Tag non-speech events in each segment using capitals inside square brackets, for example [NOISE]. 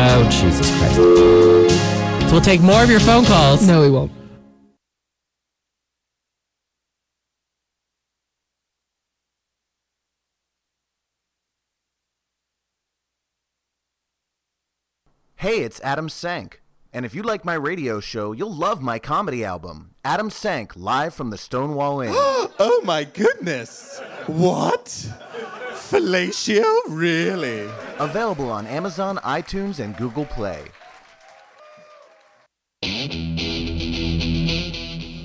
Oh, Jesus Christ. So we'll take more of your phone calls. No, we won't. Hey, it's Adam Sank. And if you like my radio show, you'll love my comedy album, Adam Sank, live from the Stonewall Inn. [GASPS] oh my goodness. What? Fellatio? Really? Available on Amazon, iTunes, and Google Play.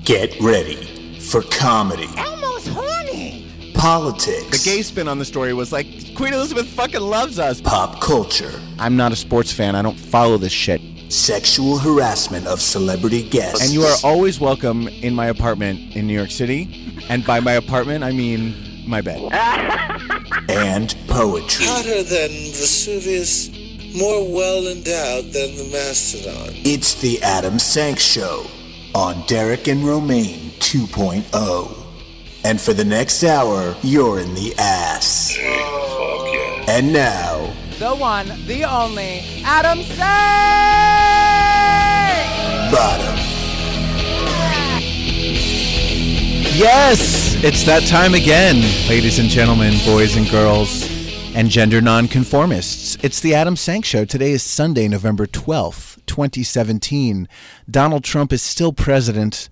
Get ready for comedy, Elmo's horny. politics, The gay spin on the story was like, Queen Elizabeth fucking loves us. pop culture, I'm not a sports fan. I don't follow this shit. sexual harassment of celebrity guests, And you are always welcome in my apartment in New York City. And by my apartment, I mean my bed. [LAUGHS] and poetry. Hotter than Vesuvius, more well endowed than the Mastodon. It's the Adam Sank Show on Derek and Romaine 2.0. And for the next hour, you're in the ass. Fuck yeah. And now, the one, the only, Adam Say! bottom. Yes, it's that time again, ladies and gentlemen, boys and girls, and gender nonconformists. It's the Adam Sank Show. Today is Sunday, November 12th, 2017. Donald Trump is still president.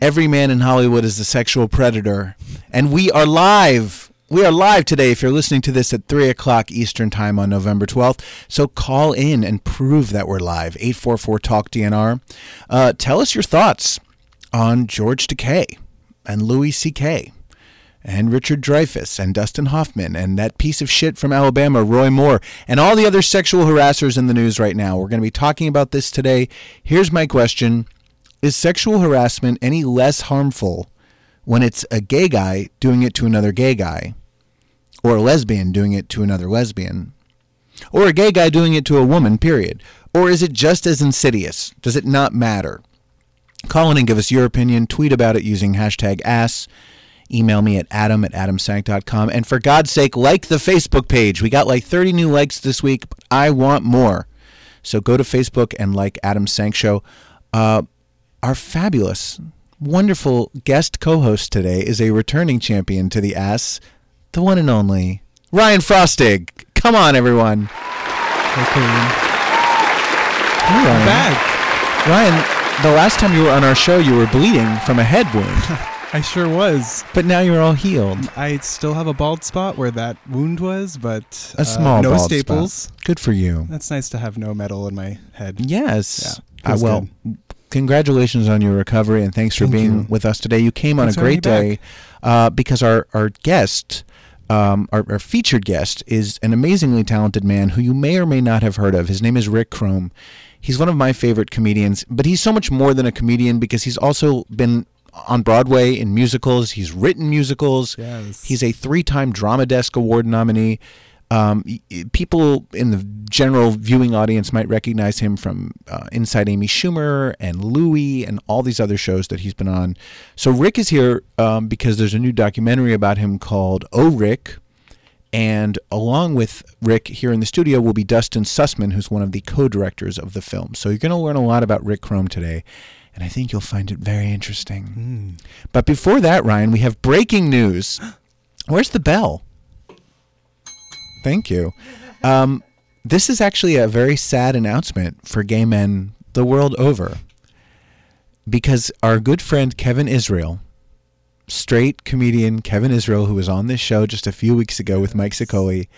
Every man in Hollywood is a sexual predator. And we are live. We are live today if you're listening to this at 3 o'clock Eastern Time on November 12th. So call in and prove that we're live. 844 Talk DNR. Uh, tell us your thoughts on George Takei and Louis C.K. and Richard Dreyfuss and Dustin Hoffman and that piece of shit from Alabama, Roy Moore, and all the other sexual harassers in the news right now. We're going to be talking about this today. Here's my question Is sexual harassment any less harmful when it's a gay guy doing it to another gay guy, or a lesbian doing it to another lesbian? Or a gay guy doing it to a woman, period? Or is it just as insidious? Does it not matter? Call in and give us your opinion. Tweet about it using hashtag ass. Email me at adam at adamsank.com. And for God's sake, like the Facebook page. We got like 30 new likes this week, but I want more. So go to Facebook and like Adam Sank Show. Uh, our fabulous, wonderful guest co host today is a returning champion to the ass, the one and only Ryan Frostig. Come on, everyone. Hey, Ryan. back. Ryan, the last time you were on our show, you were bleeding from a head wound, [LAUGHS] I sure was. but now you're all healed. I still have a bald spot where that wound was, but A uh, small no bald staples. spot. Good for you. That's nice to have no metal in my head. Yes. Yeah, Uh, well, congratulations on your recovery and thanks for Thank being you. with us today. You came on Thanks a great day uh, because our, our guest, um, our, our featured guest, is an amazingly talented man who you may or may not have heard of. His name is Rick Crom. He's one of my favorite comedians, but he's so much more than a comedian because he's also been on Broadway in musicals. He's written musicals. Yes. He's a three-time Drama Desk Award nominee. Um, people in the general viewing audience might recognize him from uh, Inside Amy Schumer and Louie and all these other shows that he's been on. So Rick is here um, because there's a new documentary about him called Oh Rick. And along with Rick here in the studio will be Dustin Sussman, who's one of the co-directors of the film. So you're going to learn a lot about Rick Crom today, and I think you'll find it very interesting. But before that, Ryan, we have breaking news. [GASPS] Where's the bell? Thank you. Um, this is actually a very sad announcement for gay men the world over because our good friend Kevin Israel, straight comedian Kevin Israel, who was on this show just a few weeks ago with Mike Sicoli,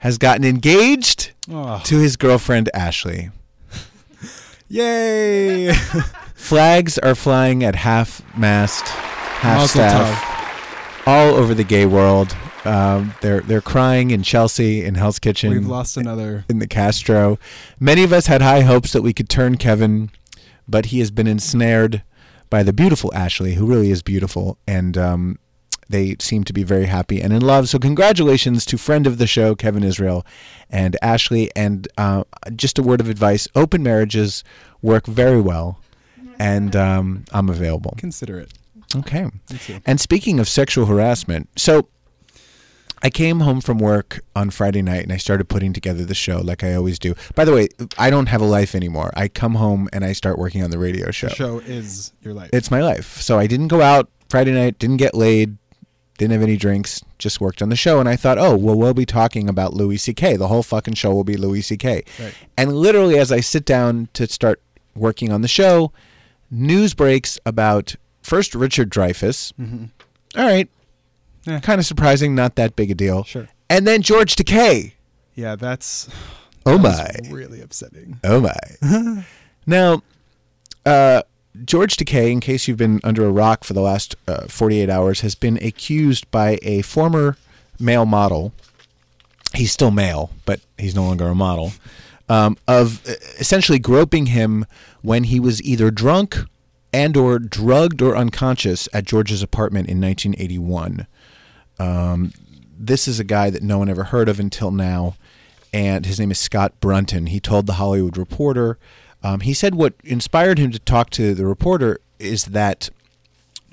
has gotten engaged Oh. to his girlfriend Ashley. [LAUGHS] Yay! [LAUGHS] Flags are flying at half mast, half Mazel staff, all over the gay world. Um, they're they're crying in Chelsea, in Hell's Kitchen. We've lost another. in the Castro. Many of us had high hopes that we could turn Kevin, but he has been ensnared by the beautiful Ashley, who really is beautiful, and um, they seem to be very happy and in love. So, congratulations to friend of the show, Kevin Israel, and Ashley. And uh, just a word of advice: open marriages work very well, and um, I'm available. Consider it. Okay. And speaking of sexual harassment, so I came home from work on Friday night and I started putting together the show like I always do. By the way, I don't have a life anymore. I come home and I start working on the radio show. The show is your life. It's my life. So I didn't go out Friday night, didn't get laid, didn't have any drinks, just worked on the show. And I thought, oh, well, we'll be talking about Louis C.K. The whole fucking show will be Louis C.K. Right. And literally, as I sit down to start working on the show, news breaks about first Richard Dreyfuss. Mm-hmm. All right. Yeah. Kind of surprising, not that big a deal. Sure. And then George Takei. yeah, that's Oh that my. really upsetting. Oh my. [LAUGHS] now, uh, George Takei, in case you've been under a rock for the last uh, 48 hours, has been accused by a former male model. He's still male, but he's no longer a model. Um, of uh, essentially groping him when he was either drunk and or drugged or unconscious at George's apartment in 1981 this is a guy that no one ever heard of until now, and his name is Scott Brunton. He told the Hollywood Reporter. Um, he said what inspired him to talk to the reporter is that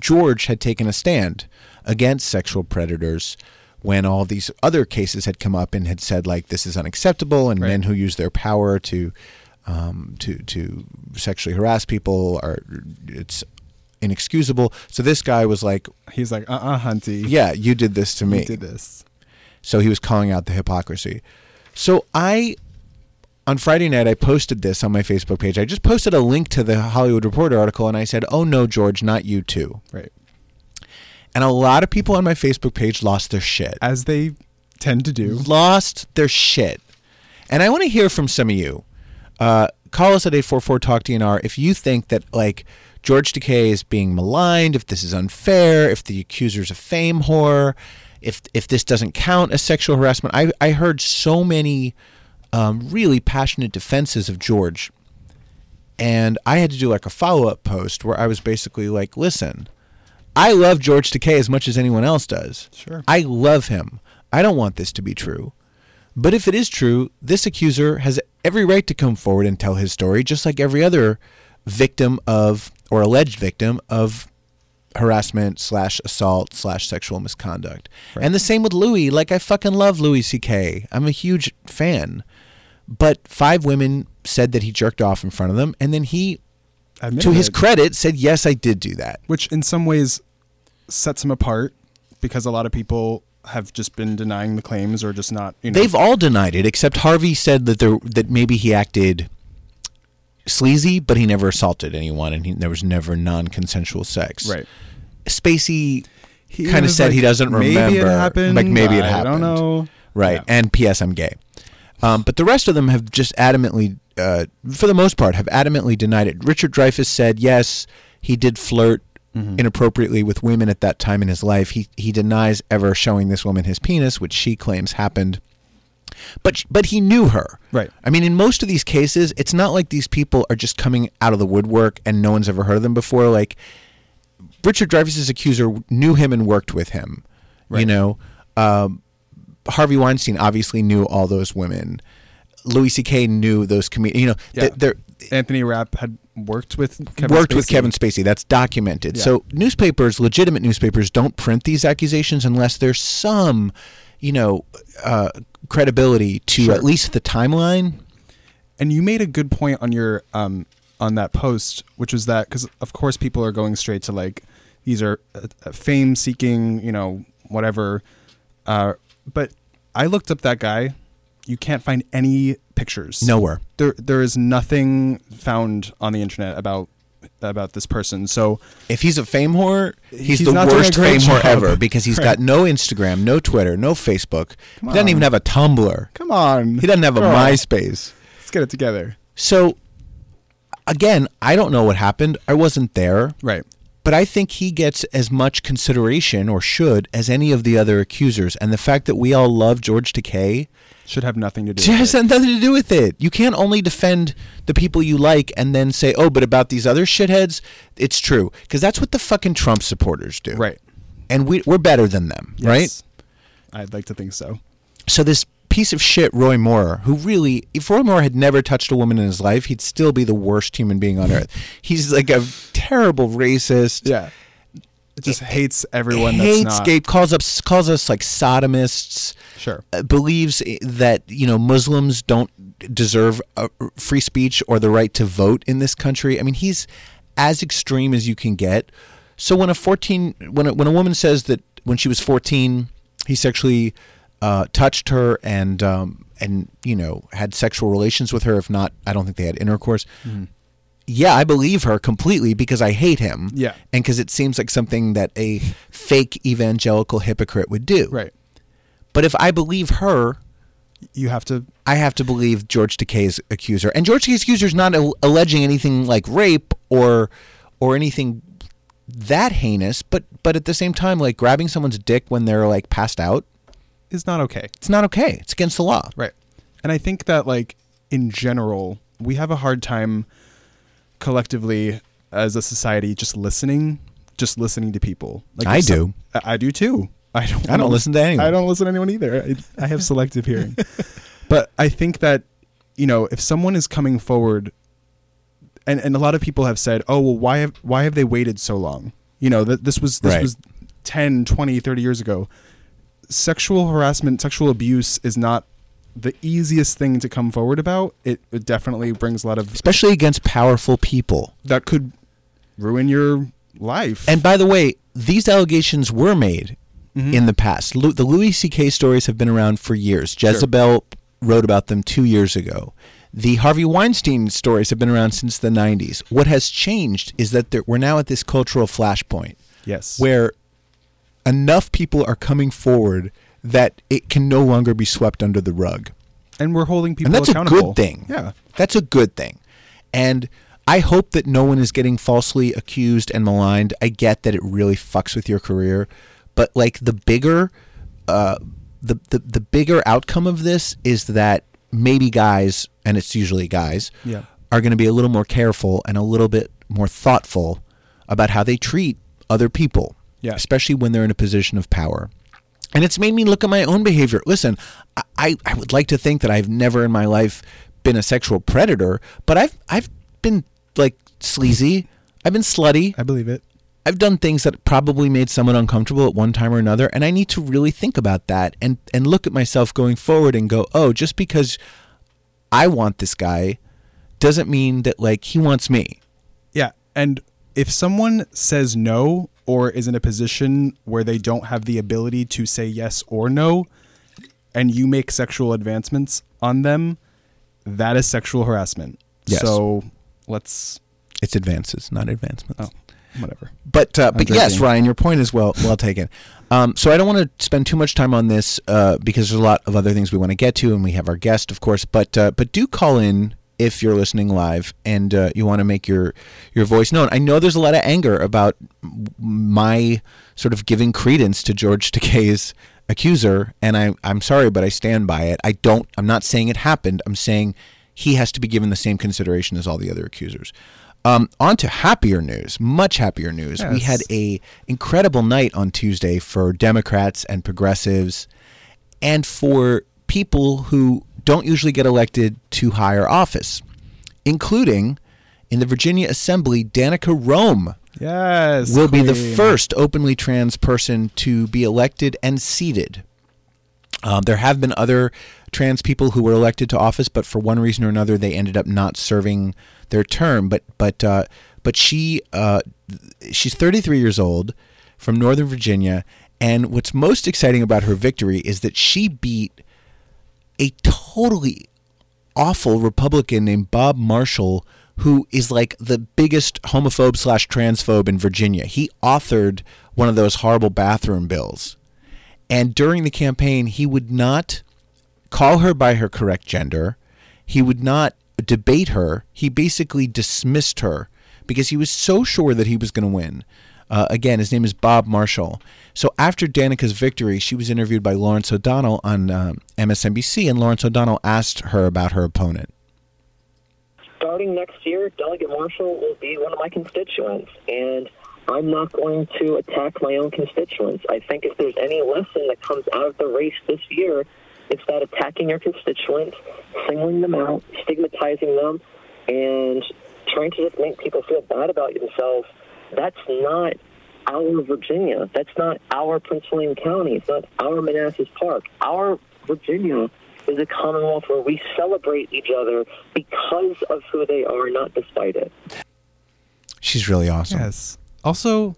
George had taken a stand against sexual predators when all these other cases had come up and had said like this is unacceptable and Right. men who use their power to um, to to sexually harass people are it's inexcusable. So this guy was like, He's like, uh, uh Hunty. "Yeah, you did this to you me." did this. So he was calling out the hypocrisy. So I, on Friday night, I posted this on my Facebook page. I just posted a link to the Hollywood Reporter article and I said, oh no, George, not you too. Right. And a lot of people on my Facebook page lost their shit. As they tend to do. Lost their shit. And I want to hear from some of you. Uh, call us at 844 Talk DNR if you think that, like, George Takei is being maligned, if this is unfair, if the accuser's a fame whore, if if this doesn't count as sexual harassment. I, I heard so many um, really passionate defenses of George. And I had to do like a follow up post where I was basically like, listen, I love George Takei as much as anyone else does. Sure. I love him. I don't want this to be true. But if it is true, this accuser has every right to come forward and tell his story, just like every other victim of or alleged victim of harassment slash assault slash sexual misconduct. And the same with Louis. Like I fucking love Louis C.K. I'm a huge fan. But five women said that he jerked off in front of them, and then he, Admitted to his credit, said, "Yes, I did do that." which in some ways sets him apart because a lot of people have just been denying the claims or just not. You know, They've all denied it, except Harvey said that there that maybe he acted sleazy, but he never assaulted anyone, and he, there was never non-consensual sex. right. Spacey He kind of said like, he doesn't maybe remember. it happened. Like maybe it I happened. don't know. Right. Yeah. And P.S. I'm gay. Um, but the rest of them have just adamantly, uh, for the most part, have adamantly denied it. Richard Dreyfuss said yes, he did flirt Mm-hmm. inappropriately with women at that time in his life. He he denies ever showing this woman his penis, which she claims happened. But but he knew her. Right. I mean, in most of these cases, it's not like these people are just coming out of the woodwork and no one's ever heard of them before. Like Richard Dreyfuss's accuser knew him and worked with him. Right. You know, um, Harvey Weinstein obviously knew all those women. Louis C.K. knew those comedians. You know, Yeah. th- they're Anthony Rapp had worked with Kevin worked with Kevin Spacey. That's documented. Yeah. So newspapers, legitimate newspapers, don't print these accusations unless there's some, you know, uh, credibility to Sure. at least the timeline. And you made a good point on your um on that post, which was that because of course people are going straight to like these are uh, uh, fame seeking, you know, whatever. Uh, but I looked up that guy. You can't find any pictures. Nowhere. There there is nothing found on the internet about about this person. So If he's a fame whore, he's, He's the not doing a worst fame whore ever because he's got no Instagram, no Twitter, no Facebook. he doesn't even have a Tumblr. come on, He doesn't have a MySpace. Let's get it together. So, again, I don't know what happened. I wasn't there. Right. But I think he gets as much consideration, or should, as any of the other accusers. And the fact that we all love George Takei Should have nothing to do. with has it. nothing to do with it. You can't only defend the people you like and then say, oh, but about these other shitheads, it's true. Because that's what the fucking Trump supporters do. Right. And we, we're better than them, right? Yes. I'd like to think so. So this piece of shit, Roy Moore, who really, if Roy Moore had never touched a woman in his life, he'd still be the worst human being on earth. He's like a terrible racist. Yeah. It just hates everyone that's hates not. gay, calls us calls us like sodomists. Sure. uh, believes that you know Muslims don't deserve uh, free speech or the right to vote in this country. I mean, he's as extreme as you can get. So when a fourteen when a, when a woman says that when she was fourteen he sexually uh, touched her and um, and you know had sexual relations with her, if not, I don't think they had intercourse. Yeah, I believe her completely because I hate him. Yeah. and because it seems like something that a fake evangelical hypocrite would do. Right. But if I believe her, You have to. I have to believe George Takei's accuser. And George Takei's accuser is not al- alleging anything like rape or or anything that heinous, but but at the same time, like grabbing someone's dick when they're like passed out, Is not okay. it's not okay. It's against the law. Right. And I think that like in general, we have a hard time collectively as a society just listening, just listening to people. Like I if some- do. I do too. I don't. I don't listen to anyone. I don't listen to anyone either. I, I have selective hearing. [LAUGHS] But I think that you know if someone is coming forward, and and a lot of people have said, oh well, why have why have they waited so long? You know that this was this Right. was 10, 20, 30 years ago. Sexual harassment, sexual abuse is not the easiest thing to come forward about. It, it definitely brings a lot of Especially against powerful people. that could ruin your life. And by the way, these allegations were made mm-hmm. in the past. Lu- the Louis C.K. stories have been around for years. Jezebel wrote about them two years ago. The Harvey Weinstein stories have been around since the 90s. What has changed is that there, we're now at this cultural flashpoint yes, where enough people are coming forward that it can no longer be swept under the rug. and we're holding people And that's a good thing. Yeah, That's a good thing. And I hope that no one is getting falsely accused and maligned. I get that it really fucks with your career, but like the bigger uh the, the the bigger outcome of this is that maybe guys and it's usually guys Yeah. are going to be a little more careful and a little bit more thoughtful about how they treat other people. Yeah. Especially when they're in a position of power. And it's made me look at my own behavior. Listen, I, I would like to think that I've never in my life been a sexual predator, but I've I've been like sleazy. I've been slutty. I believe it. I've done things that probably made someone uncomfortable at one time or another, and I need to really think about that and and look at myself going forward and go, oh, just because I want this guy doesn't mean that like he wants me. Yeah, and if someone says no or is in a position where they don't have the ability to say yes or no, and you make sexual advancements on them, that is sexual harassment. Yes. So let's It's advances, not advancements. oh, whatever. But uh, but yes. Ryan, your point is well well taken. Um, so I don't want to spend too much time on this uh, because there's a lot of other things we want to get to, and we have our guest, of course. But uh, but do call in if you're listening live and uh, you want to make your your voice known. I know there's a lot of anger about my sort of giving credence to George Takei's accuser, and I I'm sorry, but I stand by it. I don't. I'm not saying it happened. I'm saying he has to be given the same consideration as all the other accusers. Um, on to happier news, much happier news. We had a incredible night on Tuesday for Democrats and progressives, and for people who don't usually get elected to higher office, including in the Virginia Assembly, Danica Roem Yes. will be the first openly trans person to be elected and seated. Um, there have been other trans people who were elected to office, but for one reason or another, they ended up not serving their term. But but uh, but she uh, she's 33 years old from Northern Virginia, and what's most exciting about her victory is that she beat a totally awful Republican named Bob Marshall, who is like the biggest homophobe slash transphobe in Virginia. He authored one of those horrible bathroom bills. And during the campaign, he would not call her by her correct gender. He would not debate her. He basically dismissed her because he was so sure that he was going to win. Uh, again, his name is Bob Marshall. So after Danica's victory, she was interviewed by Lawrence O'Donnell on um, MSNBC, and Lawrence O'Donnell asked her about her opponent. starting next year, Delegate Marshall will be one of my constituents, and I'm not going to attack my own constituents. I think if there's any lesson that comes out of the race this year, it's that attacking your constituents, singling them out, stigmatizing them, and trying to just make people feel bad about themselves. That's not our Virginia. That's not our Prince William County. It's not our Manassas Park. Our Virginia is a commonwealth where we celebrate each other because of who they are, not despite it. She's really awesome. Yes. Also,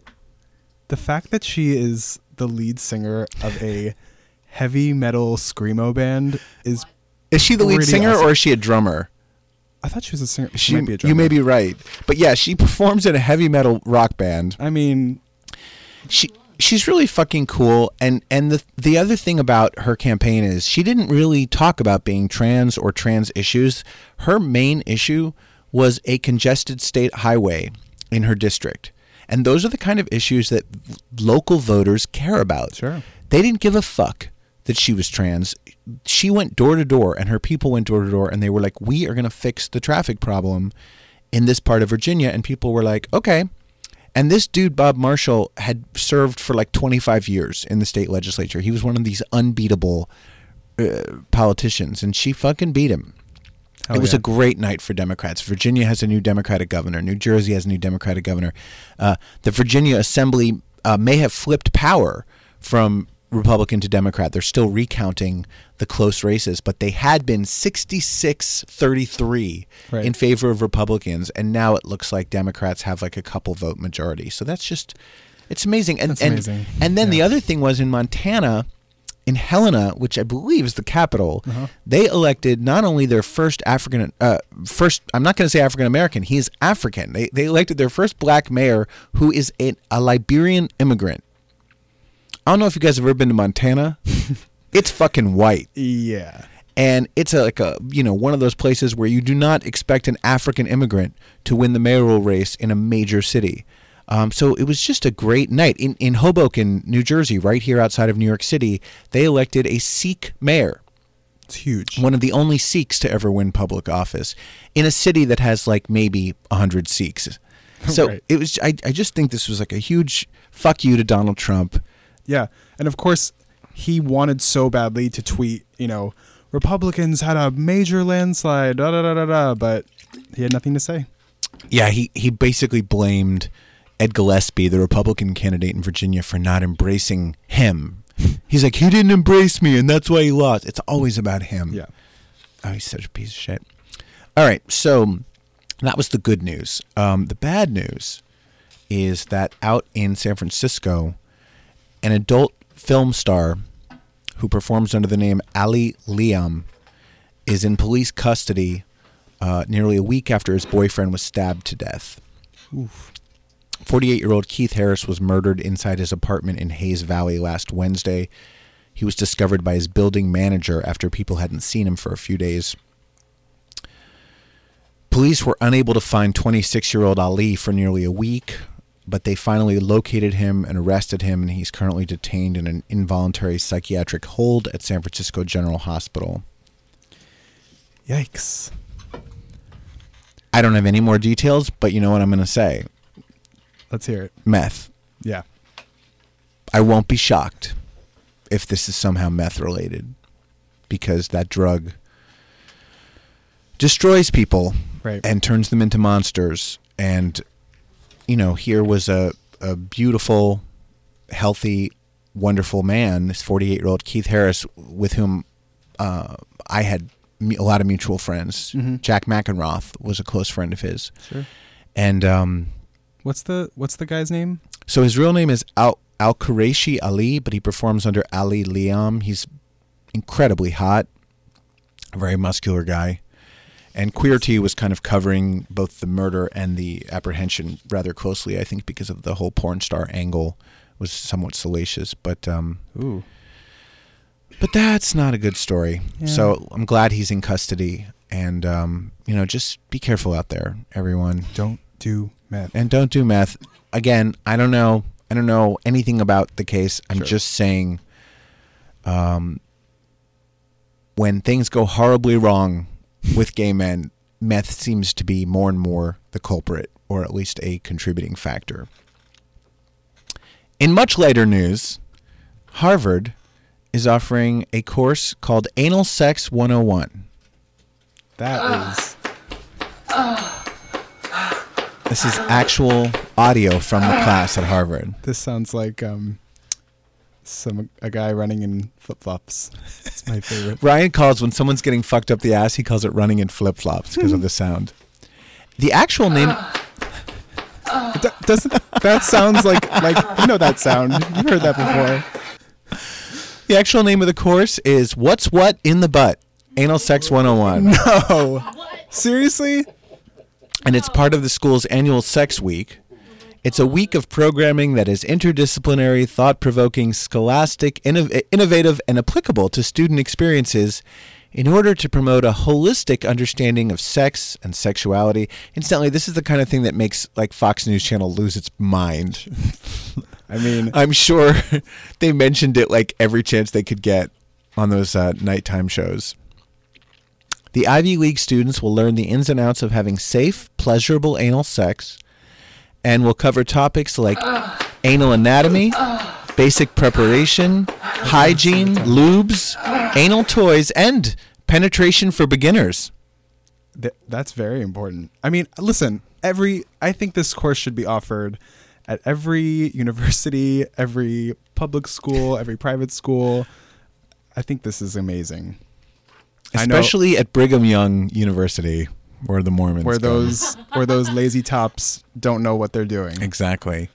the fact that she is the lead singer of a heavy metal screamo band is. Is she the lead singer awesome. or is she a drummer? I thought she was a singer. She, She, might be a drummer. you may be right, but yeah, she performs in a heavy metal rock band. I mean, she she's really fucking cool and and the the other thing about her campaign is she didn't really talk about being trans or trans issues her main issue was a congested state highway in her district and those are the kind of issues that local voters care about Sure. they didn't give a fuck that she was trans she went door to door and her people went door to door and they were like we are going to fix the traffic problem in this part of Virginia and people were like okay and this dude, Bob Marshall, had served for like 25 years in the state legislature. He was one of these unbeatable uh, politicians, and she fucking beat him. Hell it was yeah. a great night for Democrats. Virginia has a new Democratic governor. New Jersey has a new Democratic governor. Uh, the Virginia Assembly uh, may have flipped power from Republican to Democrat. They're still recounting the close races, but they had been 66 33 Right. in favor of Republicans, and now it looks like Democrats have like a couple vote majority. So that's just, it's amazing. And, and, amazing. and then the other thing was in Montana, in Helena, which I believe is the capital, Uh-huh. they elected not only their first African, uh, first I'm not going to say African American, he is African. They they elected their first black mayor, who is a, a Liberian immigrant. I don't know if you guys have ever been to Montana. [LAUGHS] it's fucking white yeah. and it's a, like a you know one of those places where you do not expect an African immigrant to win the mayoral race in a major city. Um, so it was just a great night in in Hoboken, New Jersey, right here outside of New York City. They elected a Sikh mayor, It's huge. one of the only Sikhs to ever win public office in a city that has like maybe hundred Sikhs. [LAUGHS] So Right. it was. I, I just think this was like a huge fuck you to Donald Trump. Yeah. And of course, he wanted so badly to tweet, you know, Republicans had a major landslide, da da da da da, but he had nothing to say. Yeah, he, he basically blamed Ed Gillespie, the Republican candidate in Virginia, for not embracing him. He's like, he didn't embrace me, and that's why he lost. It's always about him. Yeah. Oh, he's such a piece of shit. All right, so that was the good news. Um, the bad news is that out in San Francisco, an adult film star who performs under the name Ali Liam is in police custody uh, nearly a week after his boyfriend was stabbed to death. 48 year old Keith Harris was murdered inside his apartment in Hayes Valley last Wednesday. He was discovered by his building manager after people hadn't seen him for a few days. Police were unable to find 26 year old Ali for nearly a week, but they finally located him and arrested him, and he's currently detained in an involuntary psychiatric hold at San Francisco General Hospital. Yikes. I don't have any more details, but you know what I'm going to say Let's hear it. meth. Yeah. I won't be shocked if this is somehow meth related because that drug destroys people Right. and turns them into monsters. And, you know, here was a, a beautiful, healthy, wonderful man, this 48 year old Keith Harris, with whom uh, I had a lot of mutual friends. Jack Mackenroth was a close friend of his. Sure. And, um, What's the what's the guy's name? so his real name is Al Al Qureshi Ali, but he performs under Ali Liam. He's incredibly hot, a very muscular guy. And Queerty was kind of covering both the murder and the apprehension rather closely, I think, because of the whole porn star angle was somewhat salacious. But um, Ooh. but that's not a good story. Yeah. So I'm glad he's in custody. And um, you know, just be careful out there, everyone. Don't do meth. and don't do meth. Again, I don't know. I don't know anything about the case. I'm Sure. just saying, um, when things go horribly wrong with gay men, meth seems to be more and more the culprit, or at least a contributing factor. In much later news, Harvard is offering a course called Anal Sex 101. That is This is actual audio from the class at Harvard. This sounds like um, some a guy running in flip flops. It's my favorite. [LAUGHS] Ryan calls when someone's getting fucked up the ass, he calls it running in flip flops because of the sound. The actual name. D- doesn't that sounds like like you know that sound? You've heard that before. The actual name of the course is What's What in the Butt? Anal Sex 101. No, seriously. and it's part of the school's annual Sex Week. It's a week of programming that is interdisciplinary, thought provoking, scholastic, innov- innovative, and applicable to student experiences in order to promote a holistic understanding of sex and sexuality. Incidentally, this is the kind of thing that makes like Fox News Channel lose its mind. [LAUGHS] I mean, I'm sure [LAUGHS] they mentioned it like every chance they could get on those uh, nighttime shows. The Ivy League students will learn the ins and outs of having safe, pleasurable anal sex and we'll cover topics like anal anatomy, basic preparation, hygiene, lubes, anal toys, and penetration for beginners. th- that's very important. I mean, listen, every I think this course should be offered at every [LAUGHS] university, every public school, every private school. I think this is amazing. Especially at Brigham Young University, where the Mormons where go. those where those lazy tops don't know what they're doing. Exactly.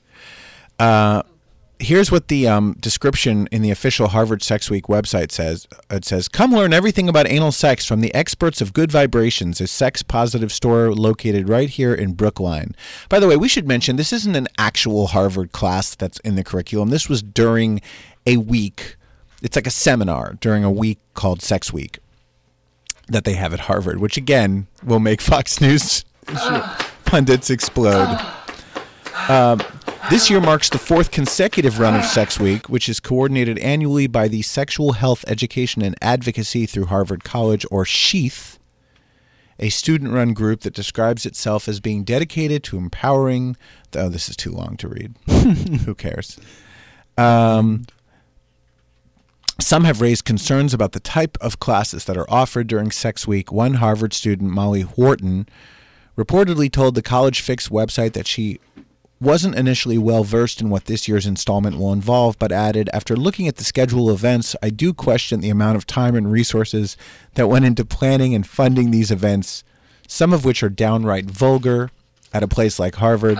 Uh, here's what the um, description in the official Harvard Sex Week website says. It says, "Come learn everything about anal sex from the experts of Good Vibrations, a sex-positive store located right here in Brookline." By the way, we should mention this isn't an actual Harvard class that's in the curriculum. This was during a week. It's like a seminar during a week called Sex Week that they have at Harvard, which again will make Fox News [LAUGHS] pundits explode. Um, this year marks the fourth consecutive run of Sex Week, which is coordinated annually by the Sexual Health Education and Advocacy through Harvard College, or SHEATH, a student run group that describes itself as being dedicated to empowering. Oh, this is too long to read. [LAUGHS] Who cares? Um, some have raised concerns about the type of classes that are offered during Sex Week. One Harvard student, Molly Wharton, reportedly told the College Fix website that she wasn't initially well versed in what this year's installment will involve, but added, After looking at the schedule of events, I do question the amount of time and resources that went into planning and funding these events, some of which are downright vulgar at a place like Harvard.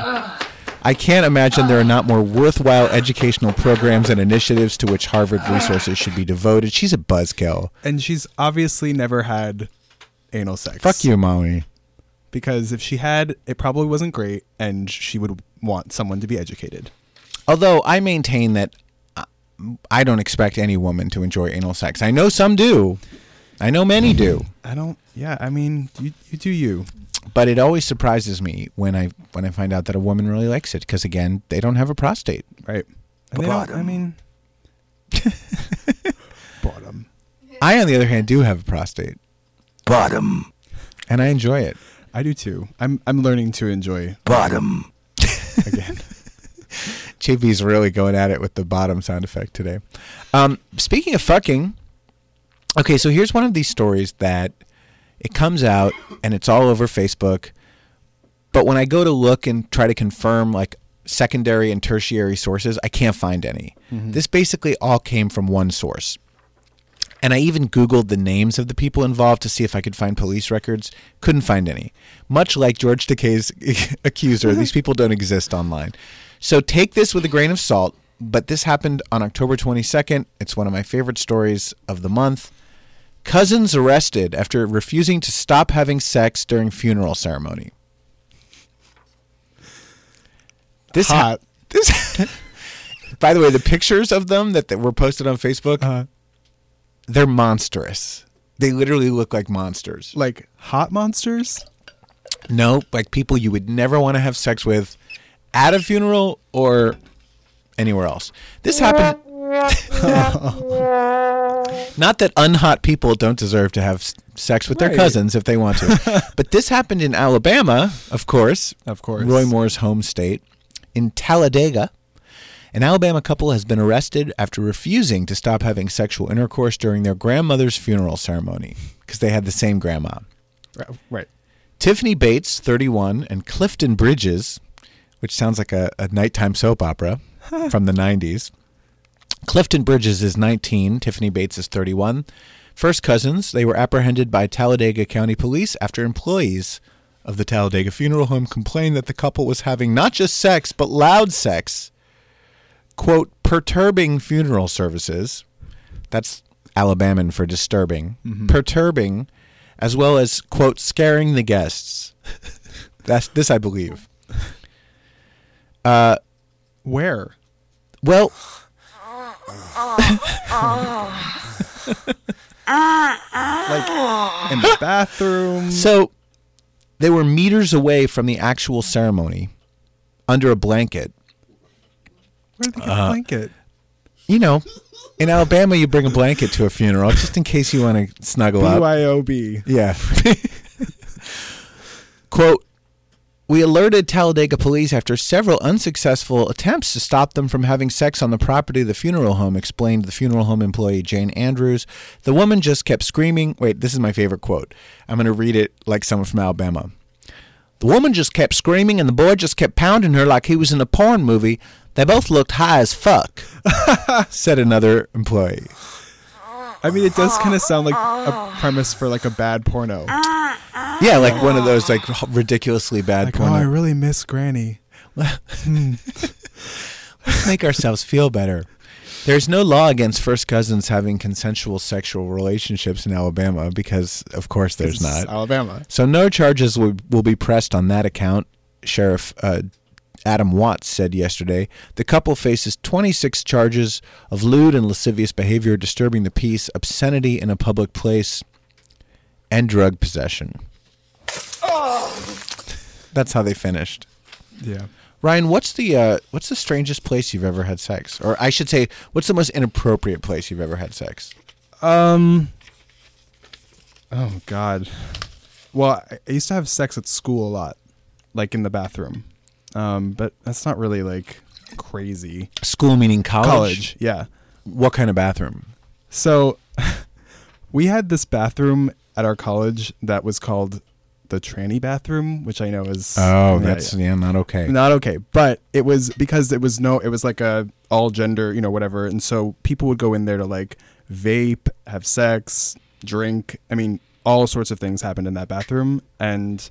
I can't imagine there are not more worthwhile educational programs and initiatives to which Harvard resources should be devoted. She's a buzzkill. And she's obviously never had anal sex. Fuck you, Molly. Because if she had, it probably wasn't great, and she would want someone to be educated. Although I maintain that uh, I don't expect any woman to enjoy anal sex. I know some do. I know many do. I don't. Yeah, I mean, you you do you. But it always surprises me when I when I find out that a woman really likes it because again, they don't have a prostate. Right. And they don't, I mean, [LAUGHS] bottom. I, on the other hand, do have a prostate. Bottom. And I enjoy it. I do too. I'm I'm learning to enjoy Bottom. again. [LAUGHS] JP's really going at it with the bottom sound effect today. Um, speaking of fucking, okay, so here's one of these stories that it comes out and it's all over Facebook. But when I go to look and try to confirm like secondary and tertiary sources, I can't find any. Mm-hmm. This basically all came from one source. And I even Googled the names of the people involved to see if I could find police records. Couldn't find any. Much like George Takei's [LAUGHS] accuser, these people don't exist online. So take this with a grain of salt. But this happened on October 22nd. It's one of my favorite stories of the month. Cousins arrested after refusing to stop having sex during funeral ceremony. This ha- Hot. [LAUGHS] this. [LAUGHS] By the way, the pictures of them that, that were posted on Facebook, Uh, they're monstrous. They literally look like monsters. like hot monsters. No, like people you would never want to have sex with at a funeral or anywhere else. This happened. [LAUGHS] Not that unhot people don't deserve to have sex with their cousins if they want to. [LAUGHS] but this happened in Alabama, of course. Of course. Roy Moore's home state. In Talladega, an Alabama couple has been arrested after refusing to stop having sexual intercourse during their grandmother's funeral ceremony because they had the same grandma. Right. right. Tiffany Bates, 31, and Clifton Bridges, which sounds like a, a nighttime soap opera from the 90s. Clifton Bridges is 19, Tiffany Bates is 31. First cousins, they were apprehended by Talladega County Police after employees of the Talladega Funeral Home complained that the couple was having not just sex, but loud sex. Quote, perturbing funeral services. That's Alabaman for disturbing. Perturbing, as well as, quote, scaring the guests. That's this, I believe. Uh, Where? well, [LAUGHS] Like in the bathroom. So they were meters away from the actual ceremony under a blanket. Where did they get Uh, a blanket? You know, in Alabama, you bring a blanket to a funeral just in case you want to snuggle up. BYOB. Yeah. [LAUGHS] Quote We alerted Talladega police after several unsuccessful attempts to stop them from having sex on the property of the funeral home, explained the funeral home employee Jane Andrews. The woman just kept screaming. Wait, this is my favorite quote. I'm going to read it like someone from Alabama. The woman just kept screaming, and the boy just kept pounding her like he was in a porn movie. They both looked high as fuck, [LAUGHS] said another employee. I mean, it does kind of sound like a premise for like a bad porno. Uh, uh. Yeah, like one of those like ridiculously bad Like, porno. oh, I really miss Granny. [LAUGHS] Let's hmm. [LAUGHS] make ourselves feel better. There's no law against first cousins having consensual sexual relationships in Alabama because, of course, there's This not. Alabama. So no charges will, will be pressed on that account, Sheriff uh, Adam Watts said yesterday. The couple faces 26 charges of lewd and lascivious behavior, disturbing the peace, obscenity in a public place, and drug possession. That's how they finished. Yeah. Ryan, what's the uh, what's the strangest place you've ever had sex? Or I should say, what's the most inappropriate place you've ever had sex? Um. Oh God. Well, I used to have sex at school a lot, like in the bathroom. Um, but that's not really like crazy. School meaning college. College, yeah. What kind of bathroom? So, [LAUGHS] we had this bathroom at our college that was called the tranny bathroom, which I know is Oh, yeah, that's yeah. yeah, not okay. not okay but it was because it was no it was like a all gender you know whatever and so people would go in there to like vape have sex drink i mean all sorts of things happened in that bathroom and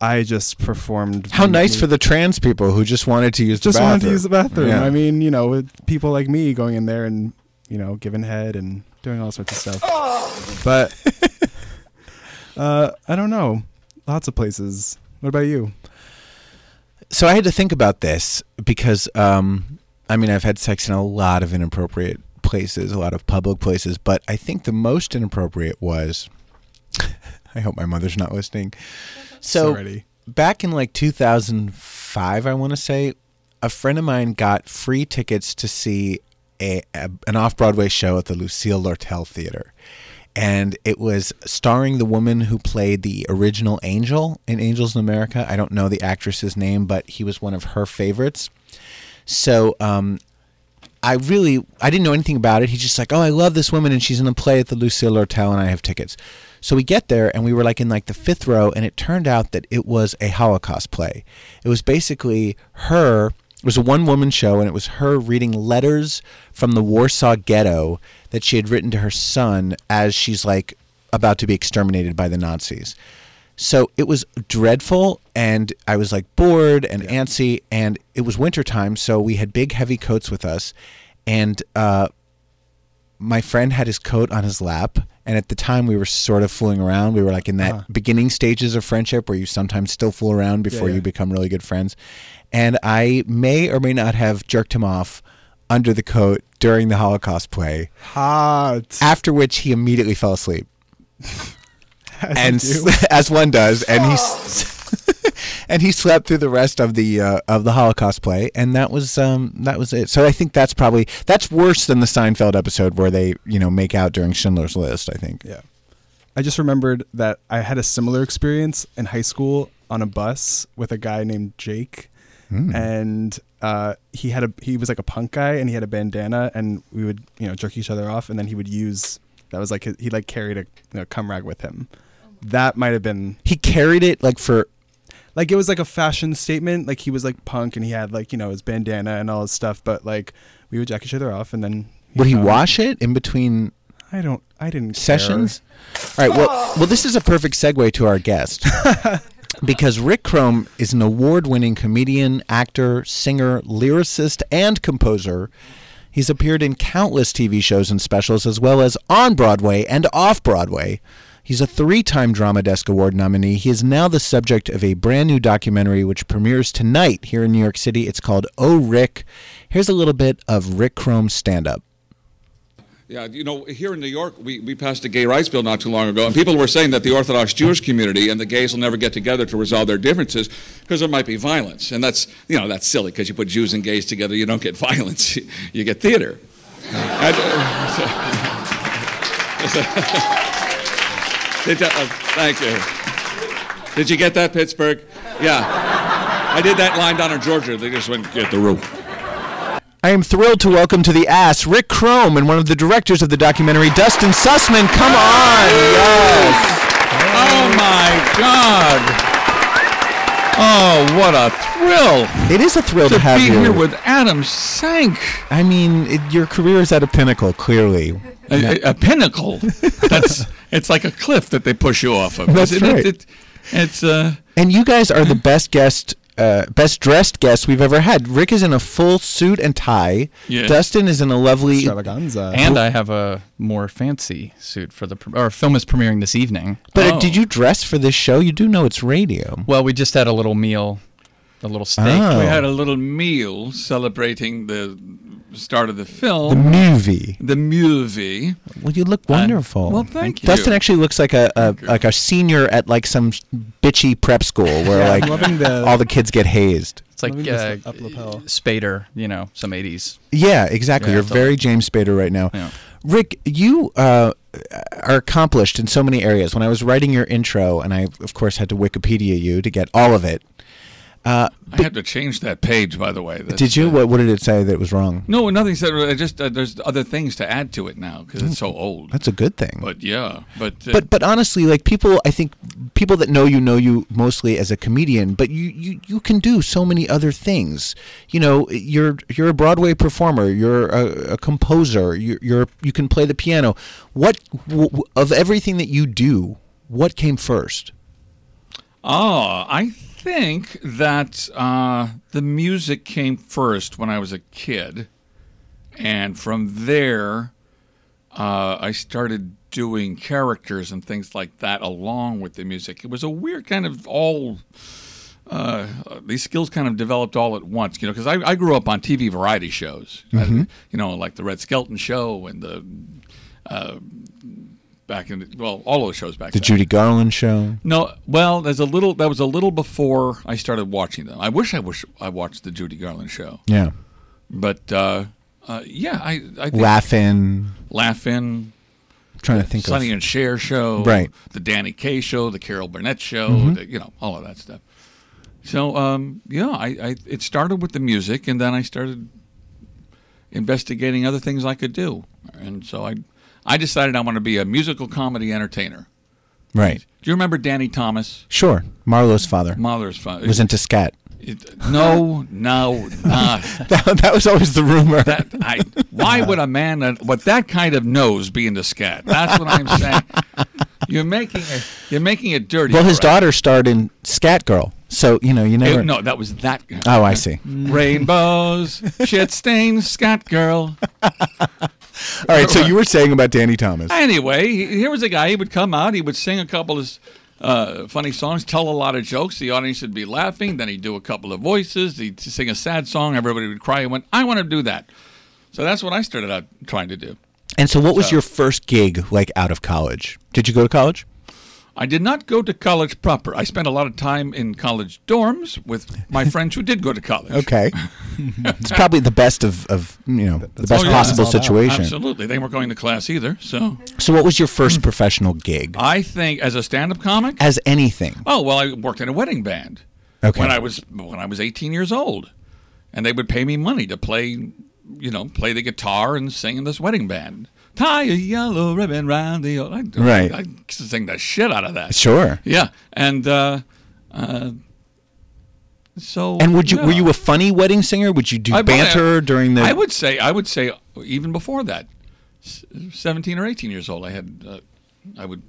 i just performed How nice for the trans people who just wanted to use just the bathroom. wanted to use the bathroom Yeah. i mean you know with people like me going in there and you know giving head and doing all sorts of stuff but [LAUGHS] uh i don't know lots of places what about you so I had to think about this because um, I mean I've had sex in a lot of inappropriate places, a lot of public places, but I think the most inappropriate was. I hope my mother's not listening. So Sorry. back in like 2005, I want to say, a friend of mine got free tickets to see a, a an off Broadway show at the Lucille Lortel Theater. And it was starring the woman who played the original Angel in Angels in America. I don't know the actress's name, but he was one of her favorites. So um, I really I didn't know anything about it. He's just like, oh, I love this woman, and she's in a play at the Lucille Lortel, and I have tickets. So we get there, and we were like in like the fifth row, and it turned out that it was a Holocaust play. It was basically her. It was a one woman show, and it was her reading letters from the Warsaw Ghetto that she had written to her son as she's like about to be exterminated by the Nazis. So it was dreadful, and I was like bored and antsy, and it was wintertime, so we had big, heavy coats with us. And uh, my friend had his coat on his lap, and at the time we were sort of fooling around. We were like in that Uh-huh. beginning stages of friendship where you sometimes still fool around before yeah. you become really good friends. And I may or may not have jerked him off under the coat during the Holocaust play, hot after which he immediately fell asleep [LAUGHS] and you [LAUGHS] as one does, and he [GASPS] and he slept through the rest of the uh, of the Holocaust play, and that was um, that was it. So I think that's probably that's worse than the Seinfeld episode where they you know make out during Schindler's List. I think. Yeah. I just remembered that I had a similar experience in high school on a bus with a guy named Jake. And uh, he had a he was like a punk guy and he had a bandana and we would you know jerk each other off and then he would use that was like his, he like carried a you know, cum rag with him that might have been He carried it like for like it was like a fashion statement. Like he was like punk and he had like you know his bandana and all his stuff. But like we would jack each other off and then would he found- wash it in between I don't. I didn't care. sessions? All right. Well, well, this is a perfect segue to our guest. [LAUGHS] Because Rick Chrome is an award winning comedian, actor, singer, lyricist, and composer. He's appeared in countless TV shows and specials, as well as on Broadway and off Broadway. He's a three time Drama Desk Award nominee. He is now the subject of a brand new documentary which premieres tonight here in New York City. It's called Oh Rick. Here's a little bit of Rick Crom's stand up. Yeah, you know, here in New York, we, we passed a gay rights bill not too long ago, and people were saying that the Orthodox Jewish community and the gays will never get together to resolve their differences because there might be violence. And that's, you know, that's silly because you put Jews and gays together, you don't get [LAUGHS] violence, you get theater. And, uh, [LAUGHS] so- Did you- uh, thank you. Did you get that, Pittsburgh? Yeah. I did that line down in Georgia. They just went, get the room. I am thrilled to welcome to the ass Rick Crom and one of the directors of the documentary, Dustin Sussman. Come on, yes. Oh my God! Oh, what a thrill It is a thrill to, to have be you here with Adam Sank, I mean, it, your career is at a pinnacle, clearly. a, a- a pinnacle. [LAUGHS] That's it's like a cliff that they push you off of. That's isn't it? right. It- it's uh, And you guys are the best guest, uh, best dressed guests we've ever had. Rick is in a full suit and tie. Yeah. Dustin is in a lovely. Extravaganza. And I have a more fancy suit for the pre- our film is premiering this evening. But uh, Oh. did you dress for this show? You do know it's radio. Well, we just had a little meal, a little steak. Oh. we had a little meal celebrating the start of the film. The movie. the movie. Well, you look wonderful. well, thank you. Dustin actually looks like a, a like a senior at like some bitchy prep school where Yeah, like the- all the kids get hazed. It's like Loving uh, up lapel. Spader, you know, some 80s. Yeah, exactly. Yeah, You're totally. very James Spader right now. Yeah. Rick, you uh, are accomplished in so many areas. When I was writing your intro, and I, of course, had to Wikipedia you to get all of it. Uh, I had to change that page, by the way. That's, did you? uh, What, what did it say that was wrong? No, nothing said. I just uh, there's other things to add to it now because it's so old. That's a good thing. But yeah, but uh, but but honestly, like people, I think people that know you know you mostly as a comedian, but you you, you can do so many other things. You know, you're you're a Broadway performer, you're a, a composer, you're, you're you can play the piano. What w- w- of everything that you do, what came first? Oh, I think that uh, the music came first when I was a kid, and from there, uh, I started doing characters and things like that along with the music. It was a weird kind of all. Uh, these skills kind of developed all at once, you know, because I, I grew up on TV variety shows, I- you know, like the Red Skelton Show and the uh, back in the, well, all those shows back The then. Judy Garland show. No, well, there's a little. That was a little before I started watching them. I wish I wish I watched the Judy Garland show, Yeah, but uh, uh, yeah, I, I laughing. Laugh-In, Trying to think Sonny of. and Cher show, Right. The Danny Kaye show, the Carol Burnett show, Mm-hmm. the, you know, all of that stuff. So um, yeah, I, I it started with the music, and then I started investigating other things I could do, and so I I decided I want to be a musical comedy entertainer. Right. Do you remember Danny Thomas? Sure. Marlo's father Mother's fun. was into scat. It, no, no, not [LAUGHS] That, that was always the rumor. that. I. Why [LAUGHS] would a man that, with that kind of nose be into scat? That's what I'm saying. You're making it. You're making it dirty. well, his us. daughter starred in Scat Girl, so you know you never. It- no, that was that. Oh, I see. Rainbows, shit stained scat girl. [LAUGHS] All right, so [LAUGHS] you were saying about Danny Thomas. Anyway, here was a guy. He would come out. He would sing a couple of uh, funny songs, tell a lot of jokes. The audience would be laughing. Then he'd do a couple of voices. He'd sing a sad song. Everybody would cry. He went, "I want to do that." So that's what I started out trying to do. And so, what was So- your first gig like out of college? Did you go to college? I did not go to college proper. I spent a lot of time in college dorms with my [LAUGHS] friends who did go to college. Okay, [LAUGHS] it's probably the best of, of you know the best Oh, yeah. possible That's situation. Absolutely. They weren't going to class either. So So, what was your first professional gig? I think as a stand-up comic, As anything? oh well, I worked in a wedding band Okay. when I was when I was 18 years old, and they would pay me money to play, you know, play the guitar and sing in this wedding band tie a yellow ribbon round the. I, Right. I, I sing the shit out of that. Sure. Yeah, and uh, uh, so. And would you yeah. were you a funny wedding singer? Would you do I- banter during the? I would say I would say even before that, seventeen or eighteen years old, I had uh, I would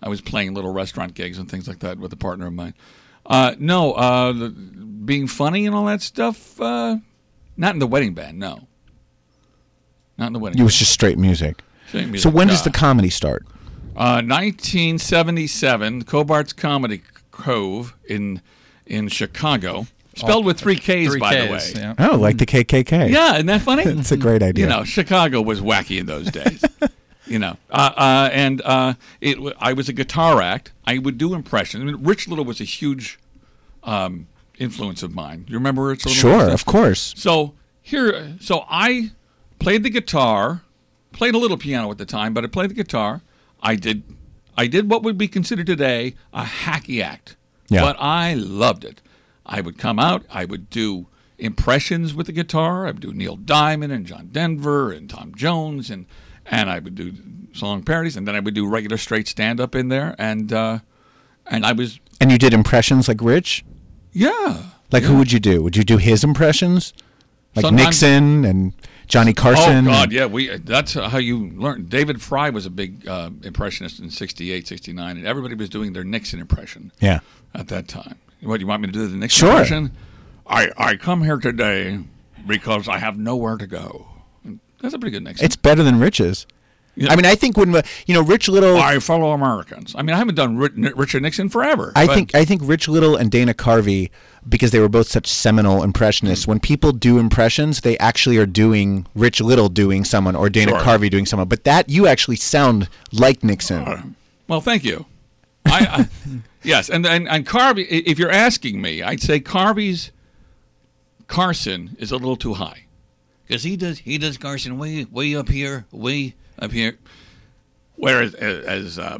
I was playing little restaurant gigs and things like that with a partner of mine. Uh, no, uh, the, being funny and all that stuff. Uh, not in the wedding band. No. Not in the wedding. It was just straight music. Straight So music, when does the comedy start? Uh, 1977, Cobart's Comedy Cove in in Chicago, spelled with three K's, three by the Ks, way. yeah. Oh, like the KKK. Yeah, isn't that funny? [LAUGHS] It's a great idea. You know, Chicago was wacky in those days. [LAUGHS] you know, uh, uh, and uh, it. w- I was a guitar act. I would do impressions. I mean, Rich Little was a huge um, influence of mine. You remember Rich Little? Sure, of course. So here, so I played the guitar, played a little piano at the time, but I played the guitar. I did, I did what would be considered today a hacky act. Yeah. But I loved it. I would come out. I would do impressions with the guitar. I would do Neil Diamond and John Denver and Tom Jones and and I would do song parodies and then I would do regular straight stand up in there and uh, and I was And you did impressions like Rich? yeah. Like who would you do? Would you do his impressions? Like Sometimes- Nixon and Johnny Carson? Oh God, yeah, we that's how you learn. David Frye was a big uh, impressionist in 68, 69, and everybody was doing their Nixon impression. Yeah. At that time. What do you want me to do the Nixon Sure. impression? I I come here today because I have nowhere to go. That's a pretty good Nixon. It's better than Rich's. I mean, I think when you know Rich Little, My fellow Americans. I mean, I haven't done Richard Nixon forever. I but- think I think Rich Little and Dana Carvey, because they were both such seminal impressionists. When people do impressions, they actually are doing Rich Little doing someone or Dana Sure. Carvey doing someone. But that you actually sound like Nixon. Uh, well, thank you. I, I [LAUGHS] yes, and, and and Carvey. If you're asking me, I'd say Carvey's Carson is a little too high because he does he does Carson way way up here, way up here, whereas as, uh,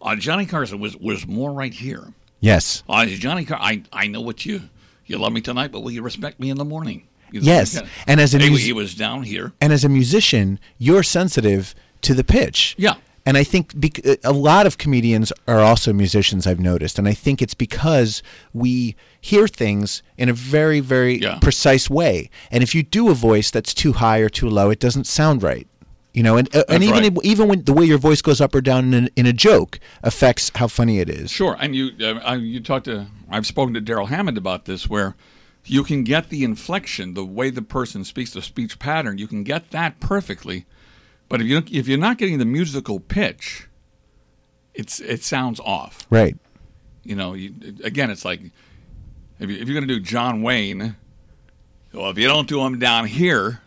uh, Johnny Carson was was more right here. Yes. Uh, Johnny Car, I I know what you you love me tonight, but will you respect me in the morning? You know, Yes, and as a he, mus- he was down here. And as a musician, you're sensitive to the pitch. Yeah. And I think bec- a lot of comedians are also musicians, I've noticed. And I think it's because we hear things in a very, very precise way. And if you do a voice that's too high or too low, it doesn't sound right. You know, and, uh, and even right. even when the way your voice goes up or down in, in a joke affects how funny it is. Sure, and you uh, I, you talked to I've spoken to Darrell Hammond about this, where you can get the inflection, the way the person speaks, the speech pattern, you can get that perfectly, but if you if you're not getting the musical pitch, it's it sounds off. Right. You know, you, again, it's like if, you, if you're going to do John Wayne, well, if you don't do him down here,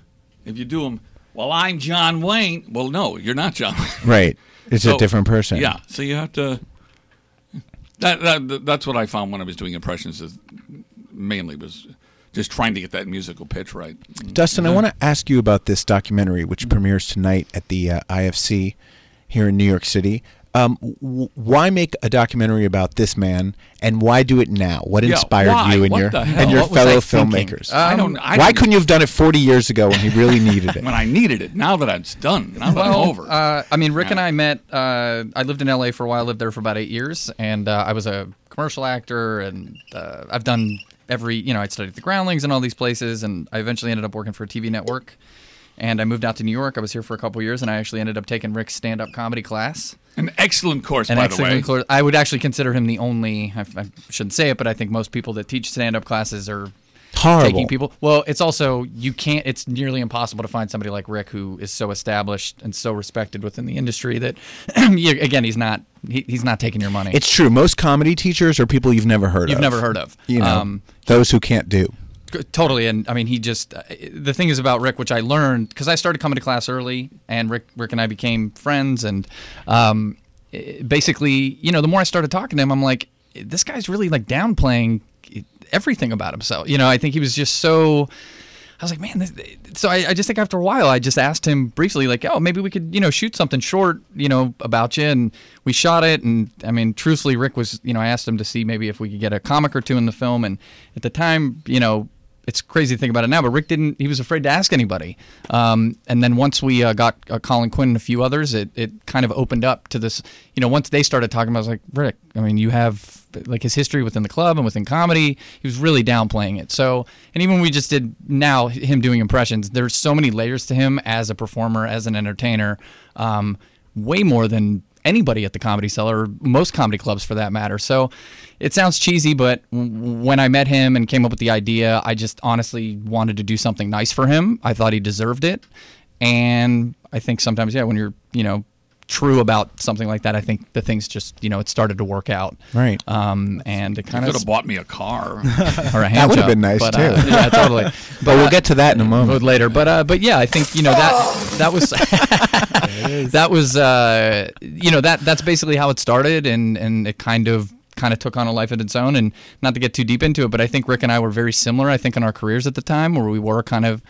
if you do him, well, I'm John Wayne. Well, no, you're not John. Wayne. [LAUGHS] Right. It's a different person. Yeah, so you have to. That, that that's what I found when I was doing impressions. Is mainly was just trying to get that musical pitch right. Dustin, I want to ask you about this documentary, which premieres tonight at the uh, IFC here in New York City. Um, w- why make a documentary about this man, and why do it now? What inspired why? you and What your and your What I fellow thinking? filmmakers? I don't- I why don't- couldn't you have done it 40 years ago when he really needed it? [LAUGHS] when I needed it. Now that it's done, now that I'm over. Uh, I mean, Rick Yeah. and I met. Uh, I lived in LA for a while. I Lived there for about eight years, and uh, I was a commercial actor, and uh, I've done every. You know, I studied at the Groundlings and all these places, and I eventually ended up working for a TV network. And I moved out to New York. I was here for a couple years, and I actually ended up taking Rick's stand-up comedy class. An excellent course, An by excellent the way. course. I would actually consider him the only. I, I shouldn't say it, but I think most people that teach stand-up classes are Horrible. taking people. Well, it's also you can't. It's nearly impossible to find somebody like Rick who is so established and so respected within the industry that, [CLEARS THROAT] again, he's not. He, he's not taking your money. It's true. Most comedy teachers are people you've never heard of. You've never heard of. You know, Um, those who can't do. Totally, and I mean, he just uh, the thing is about Rick, which I learned because I started coming to class early, and Rick, Rick and I became friends, and um, eh, basically, you know, the more I started talking to him, I'm like, this guy's really like downplaying everything about himself. You know, I think he was just so. I was like, man. This, so I, I just think after a while, I just asked him briefly, like, oh, maybe we could, you know, shoot something short, you know, about you, and we shot it. And I mean, truthfully, Rick was, you know, I asked him to see maybe if we could get a comic or two in the film, and at the time, you know, it's crazy to think about it now, but Rick didn't. He was afraid to ask anybody. Um, and then once we uh, got uh, Colin Quinn and a few others, it, it kind of opened up to this. You know, once they started talking about, it, I was like, Rick. I mean, you have like his history within the club and within comedy. He was really downplaying it. So, and even we just did now him doing impressions, there's so many layers to him as a performer, as an entertainer. Um, way more than anybody at the comedy cellar or most comedy clubs for that matter. So it sounds cheesy but when i met him and came up with the idea i just honestly wanted to do something nice for him. I thought he deserved it. And i think sometimes yeah when you're you know true about something like that i think the things just you know it started to work out Right. um and it You kind could of have bought me a car. [LAUGHS] or a hand That would have been nice but, too. uh, yeah, totally. [LAUGHS] But we'll get to that in a moment. later. But uh, but yeah, I think you know that [LAUGHS] that was that was uh, you know that that's basically how it started, and and it kind of kind of took on a life of its own. And not to get too deep into it, but I think Rick and I were very similar. I think in our careers at the time, where we were kind of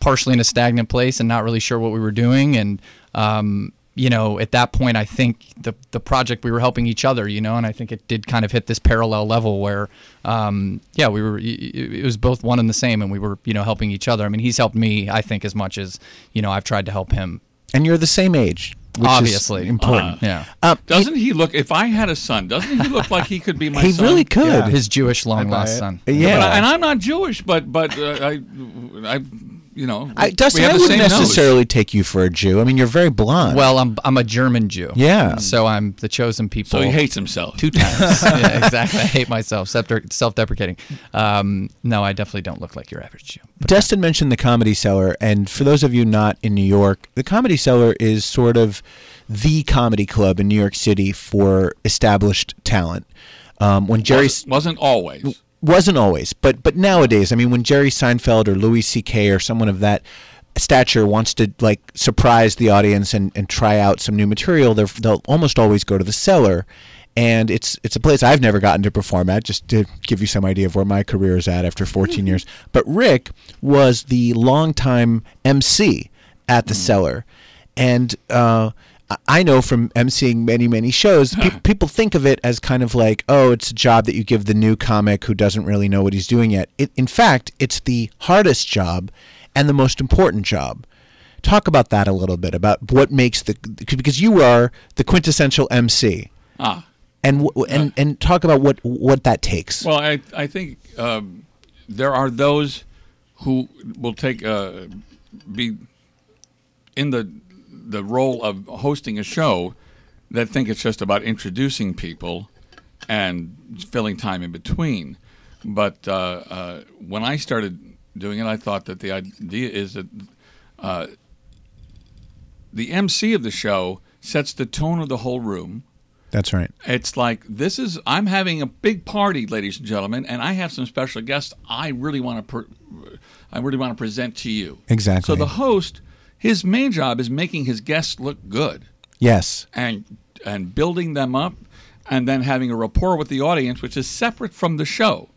partially in a stagnant place and not really sure what we were doing, and um, you know, at that point, I think the the project we were helping each other, you know, and I think it did kind of hit this parallel level where, um, yeah, we were. It it was both one and the same, and we were, you know, helping each other. I mean, he's helped me, I think, as much as you know I've tried to help him. And you're the same age, which Obviously. is important. Uh, yeah. Um, Doesn't he look? If I had a son, doesn't he look like he could be my son? He son? really could. Yeah, his Jewish long lost son. Yeah. But I- and I'm not Jewish, but but uh, I, I, you know, I, Dustin, we have I the wouldn't same nose. necessarily take you for a Jew. I mean, you're very blonde. Well, I'm I'm a German Jew. Yeah. So I'm the chosen people. So he hates himself. two times. [LAUGHS] yeah, exactly. I hate myself. Self- Self-deprecating. Um, no, I definitely don't look like your average Jew. Dustin mentioned the Comedy Cellar, and for those of you not in New York, the Comedy Cellar is sort of the comedy club in New York City for established talent. Um, when Jerry wasn't, wasn't always. Wasn't always, but but nowadays, I mean, when Jerry Seinfeld or Louis C.K. or someone of that stature wants to like surprise the audience and, and try out some new material, they'll almost always go to the cellar. And it's it's a place I've never gotten to perform at, just to give you some idea of where my career is at after 14 years. But Rick was the longtime MC at the cellar, and uh, I- know from emceeing many many shows, pe- [LAUGHS] people think of it as kind of like, oh, it's a job that you give the new comic who doesn't really know what he's doing yet. It, in fact, it's the hardest job and the most important job. Talk about that a little bit about what makes the because you are the quintessential MC, Ah. and w- and and talk about what what that takes. Well, I I think um, there are those who will take uh, be in the the role of hosting a show that think it's just about introducing people and filling time in between. But uh, uh, when I started doing it, I thought that the idea is that uh, the MC of the show sets the tone of the whole room. That's right. It's like this is I'm having a big party, ladies and gentlemen, and I have some special guests. I really want to, per, I really want to present to you. Exactly. So the host, his main job is making his guests look good Yes. and and building them up, and then having a rapport with the audience, which is separate from the show.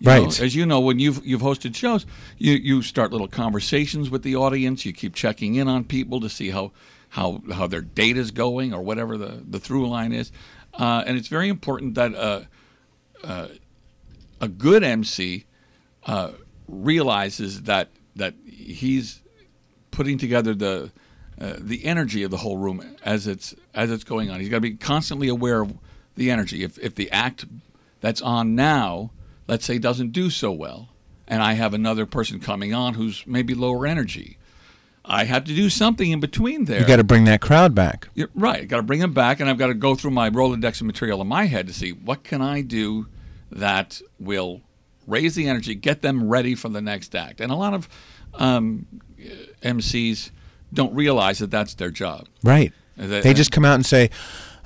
You know, Right. as you know, when you've you've hosted shows, you you start little conversations with the audience. You keep checking in on people to see how how how their date is going or whatever the the through line is, uh, and it's very important that uh, uh, a good MC uh, realizes that that he's putting together the uh, the energy of the whole room as it's as it's going on. He's got to be constantly aware of the energy. If if the act that's on now, let's say, doesn't do so well, and I have another person coming on who's maybe lower energy, I have to do something in between there. You got to bring that crowd back. Right. Got to bring them back, and I've got to go through my Rolodex of material in my head to see what can I do that will raise the energy, get them ready for the next act. And a lot of um, MCs don't realize that that's their job. Right. That- They just come out and say,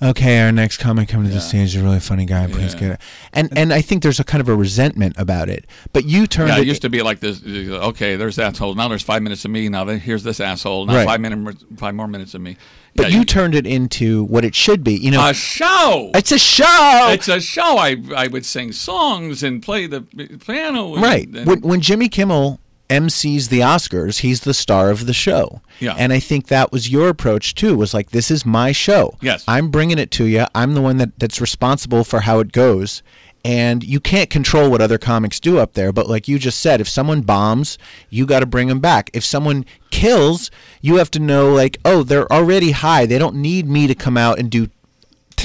"Okay, our next comic coming to the stage is a really funny guy. Please Yeah. get it." And and I think there's a kind of a resentment about it. But you turned Yeah, it. it used to be like this. Okay, there's that asshole. Now there's five minutes of me. Now here's this asshole. Now Right. five minutes, five more minutes of me. but Yeah, you turned it into what it should be. You know, a show. it's a show. It's a show. I I would sing songs and play the piano. and- right. and- when when Jimmy Kimmel MCs the Oscars, he's the star of the show. Yeah. And I think that was your approach too. Was like, this is my show. Yes. I'm bringing it to you. I'm the one that that's responsible for how it goes. and you can't control what other comics do up there. But like you just said, if someone bombs, you got to bring them back. If someone kills, you have to know like, oh, they're already high. They don't need me to come out and do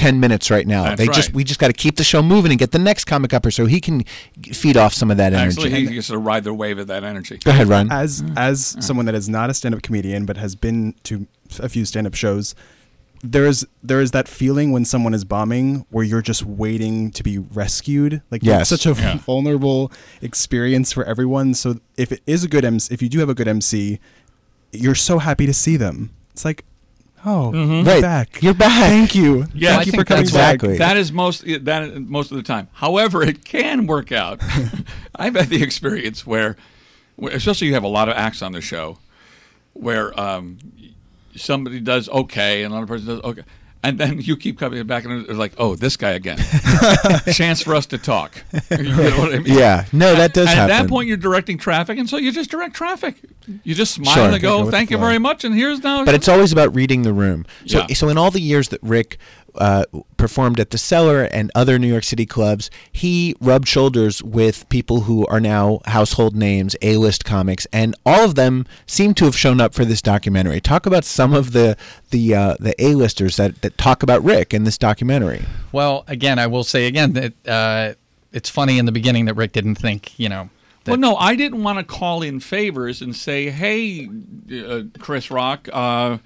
10 minutes right now. That's they just we just got to keep the show moving and get the next comic up so he can feed off some of that energy. Actually, he gets to ride the wave of that energy. Go ahead, Ron. As mm. as mm. someone that is not a stand-up comedian but has been to a few stand-up shows, there is there is that feeling when someone is bombing where you're just waiting to be rescued. Like Yes. it's such a Yeah. vulnerable experience for everyone. So if it is a good MC, if you do have a good MC, you're so happy to see them. It's like, oh, you're Right. back. You're back. Thank you. Yeah, I Thank you for coming that's back. Exactly. That is most that most of the time. However, it can work out. [LAUGHS] I've had the experience where, where, especially you have a lot of acts on the show, where um, somebody does okay and another person does okay, and then you keep coming back and it's like, oh, this guy again. [LAUGHS] Chance for us to talk. You know what I mean? Yeah. No, that does and happen. At that point, you're directing traffic, and so you just direct traffic. You just smile Sure. and Go go, "Thank you flow. very much." And here's now. but it's always about reading the room. So, Yeah. so in all the years that Rick uh, performed at the Cellar and other New York City clubs, he rubbed shoulders with people who are now household names, A-list comics, and all of them seem to have shown up for this documentary. Talk about some of the the uh, the A-listers that, that talk about Rick in this documentary. Well, again, I will say again that uh, it's funny in the beginning that Rick didn't think, you know. That, Well, no, I didn't want to call in favors and say, "Hey, uh, Chris Rock, uh,